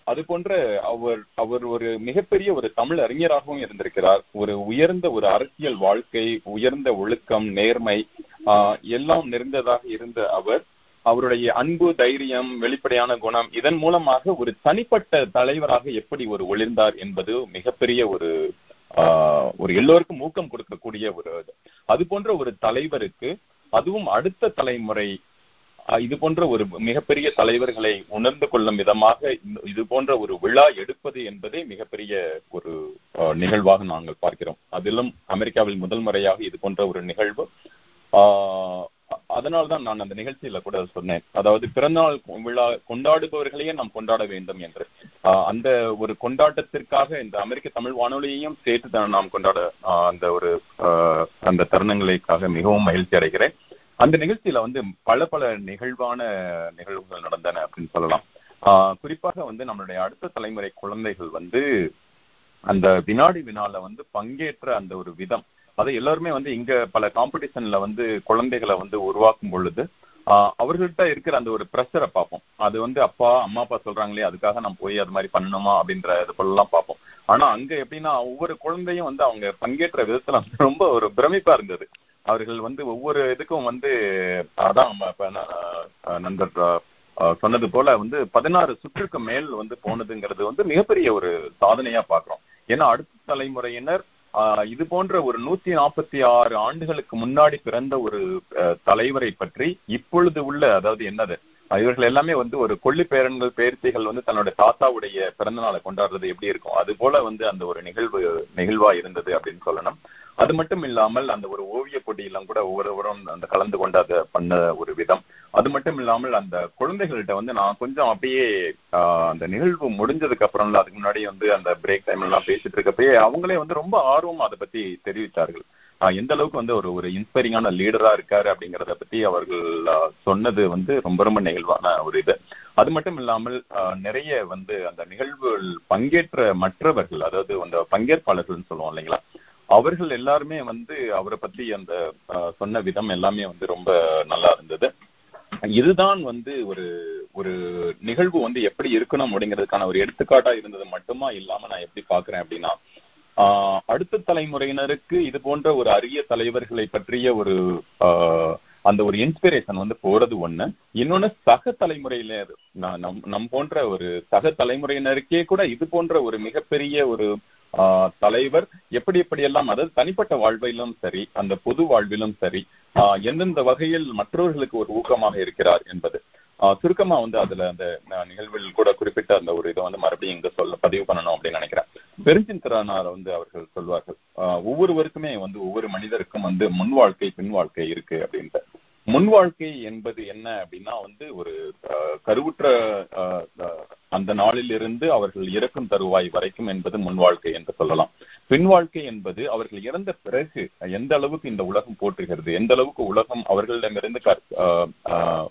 அது போன்ற அவர் அவர் ஒரு மிகப்பெரிய ஒரு தமிழ் அறிஞராகவும் இருந்திருக்கிறார். ஒரு உயர்ந்த ஒரு அரசியல் வாழ்க்கை உயர்ந்த ஒழுக்கம் நேர்மை எல்லாம் நிறைந்ததாக இருந்த அவர் அவருடைய அன்பு தைரியம் வெளிப்படையான குணம் இதன் மூலமாக ஒரு தனிப்பட்ட தலைவராக எப்படி ஒரு ஒளிர்ந்தார் என்பது மிகப்பெரிய ஒரு ஒரு எல்லோருக்கும் ஊக்கம் கொடுக்கக்கூடிய ஒரு அது போன்ற ஒரு தலைவருக்கு அதுவும் அடுத்த தலைமுறை இது போன்ற ஒரு மிகப்பெரிய தலைவர்களை உணர்ந்து கொள்ளும் விதமாக இது போன்ற ஒரு விழா எடுப்பது என்பதே மிகப்பெரிய ஒரு நிகழ்வாக நாங்கள் பார்க்கிறோம். அதிலும் அமெரிக்காவில் முதல் முறையாக இது போன்ற ஒரு நிகழ்வு அதனால்தான் நான் அந்த நிகழ்ச்சியில கூட சொன்னேன். அதாவது பிறந்தநாள் விழா கொண்டாடுபவர்களையே நாம் கொண்டாட வேண்டும் என்று. அந்த ஒரு கொண்டாட்டத்திற்காக இந்த அமெரிக்க தமிழ் வானொலியையும் சேர்த்து நாம் கொண்டாட அந்த ஒரு அந்த தருணங்களுக்காக மிகவும் மகிழ்ச்சி அடைகிறேன். அந்த நிகழ்ச்சியில வந்து பல பல நிகழ்வான நிகழ்வுகள் நடந்தன அப்படின்னு சொல்லலாம். குறிப்பாக வந்து நம்மளுடைய அடுத்த தலைமுறை குழந்தைகள் வந்து அந்த வினாடி வினால வந்து பங்கேற்ற அந்த ஒரு விதம் அதை எல்லாருமே வந்து இங்க பல காம்படிஷன்ல வந்து குழந்தைகளை வந்து உருவாக்கும் பொழுது அவர்கள்ட்ட இருக்கிற அந்த ஒரு ப்ரெஷரை பார்ப்போம். அது வந்து அப்பா அம்மா அப்பா சொல்றாங்களே அதுக்காக நான் போய் அது மாதிரி பண்ணணுமா அப்படின்ற இது போலாம் பார்ப்போம். ஆனா அங்க எப்படின்னா ஒவ்வொரு குழந்தையும் வந்து அவங்க பங்கேற்ற விதத்துல ரொம்ப ஒரு பிரமிப்பா இருந்தது. அவர்கள் வந்து ஒவ்வொரு இதுக்கும் வந்து அதான் நண்பர் சொன்னது போல வந்து பதினாறு சுற்றுக்கு மேல் வந்து போனதுங்கிறது வந்து மிகப்பெரிய ஒரு சாதனையா பாக்குறோம் ஏன்னா அடுத்த தலைமுறையினர் இது போன்ற ஒரு நூத்தி நாற்பத்தி ஆறு ஆண்டுகளுக்கு முன்னாடி பிறந்த ஒரு தலைவரை பற்றி இப்பொழுது உள்ள அதாவது என்னது இவர்கள் எல்லாமே வந்து ஒரு கொள்ளி பேரன்கள் பேர்த்திகள் வந்து தன்னோட தாத்தாவுடைய பிறந்த நாளை கொண்டாடுறது எப்படி இருக்கும்? அது போல வந்து அந்த ஒரு நிகழ்வு நிகழ்வா இருந்தது அப்படின்னு சொல்லணும். அது மட்டும் இல்லாமல் அந்த ஒரு ஓவிய போட்டியெல்லாம் கூட ஒவ்வொருவரும் அந்த கலந்து கொண்டு அதை பண்ண ஒரு விதம். அது மட்டும் இல்லாமல் அந்த குழந்தைகள்கிட்ட வந்து நான் கொஞ்சம் அப்படியே அந்த நிகழ்வு முடிஞ்சதுக்கு அப்புறம் அதுக்கு முன்னாடி வந்து அந்த பிரேக் டைம் எல்லாம் பேசிட்டு இருக்கப்பயே அவங்களே வந்து ரொம்ப ஆர்வம் அதை பத்தி தெரிவித்தார்கள். எந்த அளவுக்கு வந்து ஒரு ஒரு இன்ஸ்பைரிங்கான லீடரா இருக்காரு அப்படிங்கறத பத்தி அவர்கள் சொன்னது வந்து ரொம்ப ரொம்ப நெகிழ்வான ஒரு இது. அது மட்டும் இல்லாமல் நிறைய வந்து அந்த நிகழ்வுகள் பங்கேற்ற மற்றவர்கள் அதாவது அந்த பங்கேற்பாளர்கள்னு சொல்லுவோம் இல்லைங்களா அவர்கள் எல்லாருமே வந்து அவரை பத்தி அந்த சொன்ன விதம் எல்லாமே வந்து ரொம்ப நல்லா இருந்தது. இதுதான் வந்து ஒரு ஒரு நிகழ்வு வந்து எப்படி இருக்கணும் அப்படிங்கிறதுக்கான ஒரு எடுத்துக்காட்டா இருந்தது மட்டுமா இல்லாம நான் எப்படி பாக்குறேன் அப்படின்னா ஆஹ் அடுத்த தலைமுறையினருக்கு இது போன்ற ஒரு அரிய தலைவர்களை பற்றிய ஒரு ஆஹ் அந்த ஒரு இன்ஸ்பிரேஷன் வந்து போறது ஒண்ணு. இன்னொன்னு சக தலைமுறையில நம் நம் நம் போன்ற ஒரு சக தலைமுறையினருக்கே கூட இது போன்ற ஒரு மிகப்பெரிய ஒரு தலைவர் எப்படி எப்படி எல்லாம் அதாவது தனிப்பட்ட வாழ்விலும் சரி அந்த பொது வாழ்விலும் சரி எந்தெந்த வகையில் மற்றவர்களுக்கு ஒரு ஊக்கமாக இருக்கிறார் என்பது. ஆஹ் சுருக்கமா வந்து அதுல அந்த நிகழ்வில் கூட குறிப்பிட்ட அந்த ஒரு இதை வந்து மறுபடியும் இங்க சொல்ல பதிவு பண்ணணும் அப்படின்னு நினைக்கிறேன். பெருஞ்சித்திரனார் வந்து அவர்கள் சொல்வார்கள் ஆஹ் ஒவ்வொருவருக்குமே வந்து ஒவ்வொரு மனிதருக்கும் வந்து முன் வாழ்க்கை பின் வாழ்க்கை இருக்கு அப்படின்ட்டு. முன் வாழ்க்கை என்பது என்ன அப்படின்னா வந்து ஒரு கருவுற்ற ஆஹ் அந்த நாளில் இருந்து அவர்கள் இறக்கும் தருவாய் வரைக்கும் என்பது முன் வாழ்க்கை என்று சொல்லலாம். பின் வாழ்க்கை என்பது அவர்கள் இறந்த பிறகு எந்த அளவுக்கு இந்த உலகம் போற்றுகிறது எந்த அளவுக்கு உலகம் அவர்களிடமிருந்து ஆஹ்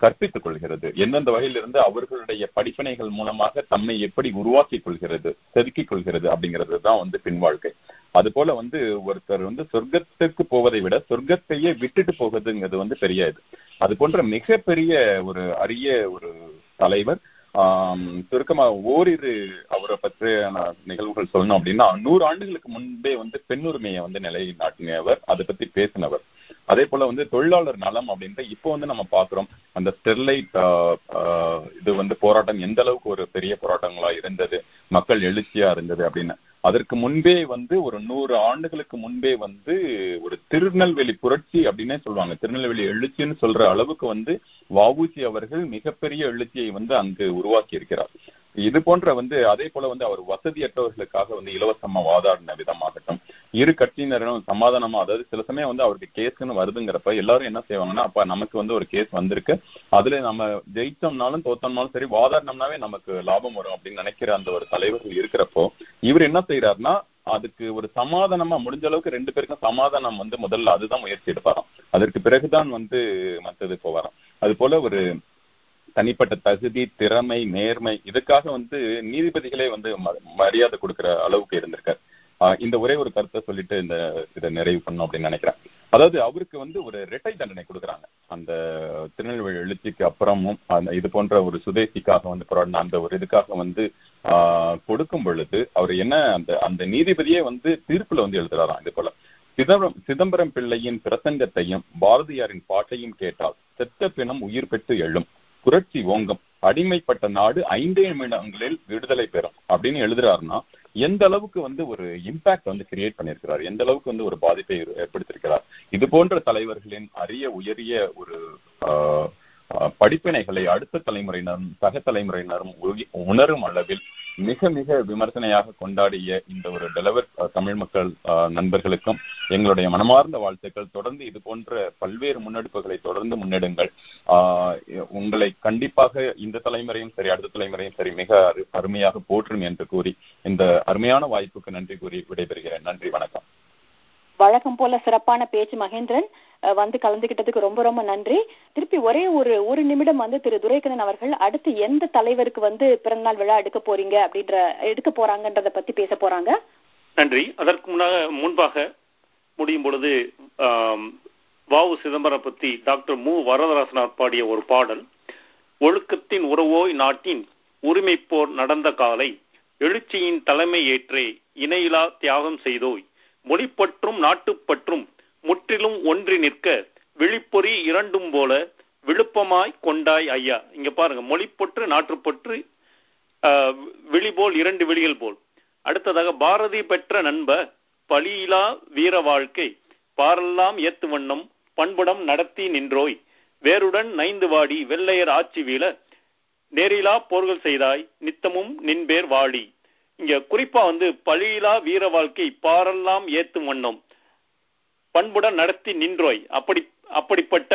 கற்பித்துக் கொள்கிறது. எந்தெந்த வகையிலிருந்து அவர்களுடைய படிப்பினைகள் மூலமாக தம்மை எப்படி உருவாக்கிக் கொள்கிறது செதுக்கிக் கொள்கிறது அப்படிங்கிறது தான் வந்து பின் வாழ்க்கை. அது போல வந்து ஒருத்தர் வந்து சொர்க்கத்துக்கு போவதை விட சொர்க்கத்தையே விட்டுட்டு போகுதுங்கிறது வந்து பெரிய இது. அது போன்ற மிகப்பெரிய ஒரு அரிய ஒரு தலைவர் ஆஹ் சுருக்கமா ஓரிரு அவரை பற்றிய நிகழ்வுகள் சொல்லணும் அப்படின்னா நூறு ஆண்டுகளுக்கு முன்பே வந்து பெண்ணுரிமையை வந்து நிலை நாட்டினவர் அதை பத்தி பேசினவர். அதே போல வந்து தொழிலாளர் நலம் அப்படின்ட்டு இப்போ வந்து நம்ம பாக்குறோம். அந்த ஸ்டெர்லைட் இது வந்து போராட்டம் எந்த அளவுக்கு ஒரு பெரிய போராட்டங்களா இருந்தது மக்கள் எழுச்சியா இருந்தது அப்படின்னு. அதற்கு முன்பே வந்து ஒரு நூறு ஆண்டுகளுக்கு முன்பே வந்து ஒரு திருநெல்வேலி புரட்சி அப்படின்னே சொல்லுவாங்க. திருநெல்வேலி எழுச்சின்னு சொல்ற அளவுக்கு வந்து வஉசி அவர்கள் மிகப்பெரிய எழுச்சியை வந்து அங்கு உருவாக்கி இருக்கிறார் இது போன்ற வந்து அதே போல வந்து அவர் வசதியற்றவர்களுக்காக வந்து இலவசமா வாதாடின விதமாகட்டும் இரு கட்சியினரும் சமாதானமா அதாவது சில சமயம் வந்து அவருக்கு கேஸ்ன்னு வருதுங்கிறப்ப எல்லாரும் என்ன செய்வாங்கன்னா அப்ப நமக்கு வந்து ஒரு கேஸ் வந்திருக்கு. அதுல நம்ம ஜெயிச்சோம்னாலும் தோத்தோம்னாலும் சரி வாதாடினோம்னாவே நமக்கு லாபம் வரும் அப்படின்னு நினைக்கிற அந்த ஒரு தலைவர்கள் இருக்கிறப்போ இவர் என்ன செய்யறாருன்னா அதுக்கு ஒரு சமாதானமா முடிஞ்ச அளவுக்கு ரெண்டு பேருக்கும் சமாதானம் வந்து முதல்ல அதுதான் முயற்சி எடுப்பாராம். அதற்கு பிறகுதான் வந்து மற்றது போவாராம். அது போல ஒரு தனிப்பட்ட தகுதி திறமை நேர்மை இதுக்காக வந்து நீதிபதிகளே வந்து ம- மரியாதை கொடுக்கிற அளவுக்கு இருந்திருக்காரு. ஆஹ் இந்த ஒரே ஒரு கருத்தை சொல்லிட்டு இந்த இதை நிறைவு பண்ணும் அப்படின்னு நினைக்கிறேன். அதாவது அவருக்கு வந்து ஒரு இரட்டை தண்டனை கொடுக்குறாங்க. அந்த திருநெல்வேலி எழுச்சிக்கு அப்புறமும் அந்த இது போன்ற ஒரு சுதேசிக்காக வந்து போராடின அந்த ஒரு இதுக்காக வந்து ஆஹ் கொடுக்கும் பொழுது அவர் என்ன அந்த அந்த நீதிபதியே வந்து தீர்ப்புல வந்து எழுதுறாராம் இது போல. சிதம்பரம் சிதம்பரம் பிள்ளையின் பிரசங்கத்தையும் பாரதியாரின் பாட்டையும் கேட்டால் செத்த பிணம் உயிர் பெற்று எழும். புரட்சி ஓங்கம் அடிமைப்பட்ட நாடு ஐந்தே நிமிடங்களில் விடுதலை பெறும் அப்படின்னு எழுதுறாருன்னா எந்த அளவுக்கு வந்து ஒரு இம்பாக்ட் வந்து கிரியேட் பண்ணியிருக்கிறார்? எந்த அளவுக்கு வந்து ஒரு பாதிப்பை ஏற்படுத்தியிருக்கிறார்? இது போன்ற தலைவர்களின் அரிய உயரிய ஒரு ஆஹ், படிப்பினைகளை அடுத்த தலைமுறையினரும் சக தலைமுறையினரும் உணரும் அளவில் மிக மிக விமர்சனையாக கொண்டாடிய இந்த ஒரு டெலவர் தமிழ் மக்கள் நண்பர்களுக்கும் எங்களுடைய மனமார்ந்த வாழ்த்துக்கள். தொடர்ந்து இது போன்ற பல்வேறு முன்னெடுப்புகளை தொடர்ந்து முன்னெடுங்கள். ஆஹ், உங்களை கண்டிப்பாக இந்த தலைமுறையும் சரி அடுத்த தலைமுறையும் சரி மிக அரு- அருமையாக போற்றும் என்று கூறி இந்த அருமையான வாய்ப்புக்கு நன்றி கூறி விடைபெறுகிறேன். நன்றி வணக்கம். வழக்கம் போல சிறப்பான பேச்சு மகேந்திரன் வந்து கலந்துகிட்டதுக்கு ரொம்ப ரொம்ப நன்றி. திருப்பி ஒரே ஒரு ஒரு நிமிடம் வந்து திரு துரைக்கண்ணன் அவர்கள் அடுத்து எந்த தலைவருக்கு வந்து பிறந்தநாள் விழா எடுக்க போறீங்க அப்படின்ற எடுக்க போறாங்கன்றத பத்தி பேச போறாங்க. நன்றி. அதற்கு முன்னாக முன்பாக முடியும் பொழுது வாவு சிதம்பரம் பத்தி டாக்டர் மு. வரதராசனார் பாடிய ஒரு பாடல் ஒழுக்கத்தின் உறவோய் நாட்டின் உரிமை போர் நடந்த காலை எழுச்சியின் தலைமை ஏற்றே இணையிலா தியாகம் செய்தோய். மொழிப்பற்றும் நாட்டுப்பற்றும் முற்றிலும் ஒன்றி நிற்க விழிப்பொறி இரண்டும் போல விழுப்பமாய் கொண்டாய் ஐயா. இங்க பாருங்க மொழிப்பற்று நாட்டுப்பற்று விழி போல் இரண்டு விழிகள் போல். அடுத்ததாக பாரதி பெற்ற நண்ப பலியிலா வீர வாழ்க்கை பாரெல்லாம் ஏத்து வண்ணம் பண்புடம் நடத்தி நின்றோய். வேருடன் நைந்து வாடி வெள்ளையர் ஆட்சி வீழ நேரிலா போர்கள் செய்தாய் நித்தமும் நின்பேர் வாடி இங்க குறிப்பா வந்து பழியிலா வீர வாழ்க்கை பாரெல்லாம் ஏத்தும் வண்ணம். பண்புடன் நடத்தி நின்றோய். அப்படி அப்படிப்பட்ட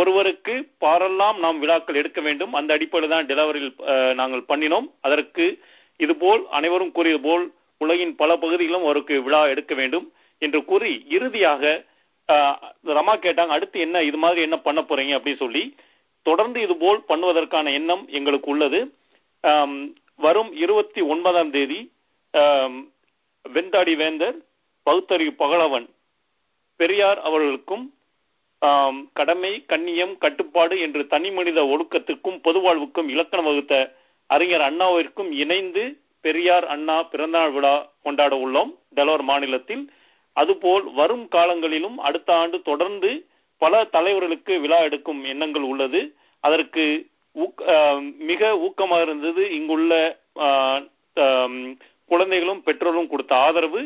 ஒருவருக்கு பாரெல்லாம் நாம் விழாக்கள் எடுக்க வேண்டும். அந்த அடிப்படையில் தான் டெலவரியில் நாங்கள் பண்ணினோம். அதற்கு இதுபோல் அனைவரும் கூறியது போல் உலகின் பல பகுதிகளிலும் அவருக்கு விழா எடுக்க வேண்டும் என்று கூறி இறுதியாக ரமா கேட்டாங்க அடுத்து என்ன இது மாதிரி என்ன பண்ண போறீங்க அப்படின்னு சொல்லி தொடர்ந்து இது போல் பண்ணுவதற்கான எண்ணம் எங்களுக்கு உள்ளது. வரும் இருபத்தி ஒன்பதாம் தேதி ஆம், வெண்தாடி வேந்தர் பகுத்தறிவு பகலவன் பெரியார் அவர்களுக்கும் கடமை கண்ணியம் கட்டுப்பாடு என்று தனி மனித ஒழுக்கத்திற்கும் பொதுவாழ்வுக்கும் இலக்கணம் வகுத்த அறிஞர் அண்ணாவிற்கும் இணைந்து பெரியார் அண்ணா பிறந்தநாள் விழா கொண்டாட உள்ளோம் டெலோர் மாநிலத்தில். அதுபோல் வரும் காலங்களிலும் அடுத்த ஆண்டு தொடர்ந்து பல தலைவர்களுக்கு விழா எடுக்கும் எண்ணங்கள் உள்ளது. அதற்கு மிக ஊக்கமாக இருந்தது இங்குள்ள குழந்தைகளும் பெற்றோரும் கொடுத்த ஆதரவு.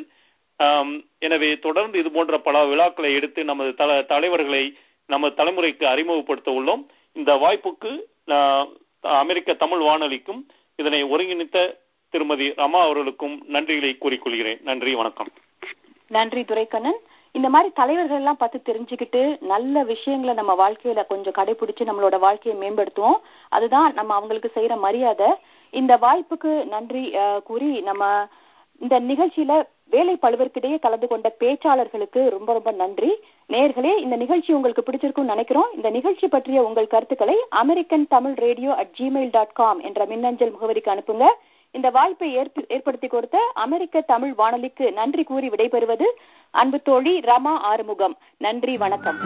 எனவே தொடர்ந்து இது போன்ற பல விழாக்களை எடுத்து நமது தல தலைவர்களை நமது தலைமுறைக்கு அறிமுகப்படுத்த உள்ளோம். இந்த வாய்ப்புக்கு அமெரிக்க தமிழ் வானொலிக்கும் இதனை ஒருங்கிணைத்த திருமதி ரமா அவர்களுக்கும் நன்றிகளை கூறிக்கொள்கிறேன். நன்றி வணக்கம். நன்றி துரைக்கண்ணன். இந்த மாதிரி தலைவர்கள் எல்லாம் பார்த்து தெரிஞ்சுக்கிட்டு நல்ல விஷயங்களை நம்ம வாழ்க்கையில கொஞ்சம் கடைபிடிச்சு நம்மளோட வாழ்க்கையை மேம்படுத்துவோம். அதுதான் நம்ம அவங்களுக்கு செய்யற மரியாதை. இந்த வாய்ப்புக்கு நன்றி கூறி நம்ம இந்த நிகழ்ச்சியில வேலை பழுவர்க்கிடையே கலந்து கொண்ட பேச்சாளர்களுக்கு ரொம்ப ரொம்ப நன்றி. நேர்களே இந்த நிகழ்ச்சி உங்களுக்கு பிடிச்சிருக்கும்னு நினைக்கிறோம். இந்த நிகழ்ச்சி பற்றிய உங்கள் கருத்துக்களை American Tamil radio at gmail dot com என்ற மின்னஞ்சல் முகவரிக்கு அனுப்புங்க. இந்த வாய்ப்பை ஏற்படுத்தி கொடுத்த அமெரிக்க தமிழ் வானொலிக்கு நன்றி கூறி விடைபெறுவது அன்பு தோழி ரமா ஆறுமுகம். நன்றி வணக்கம்.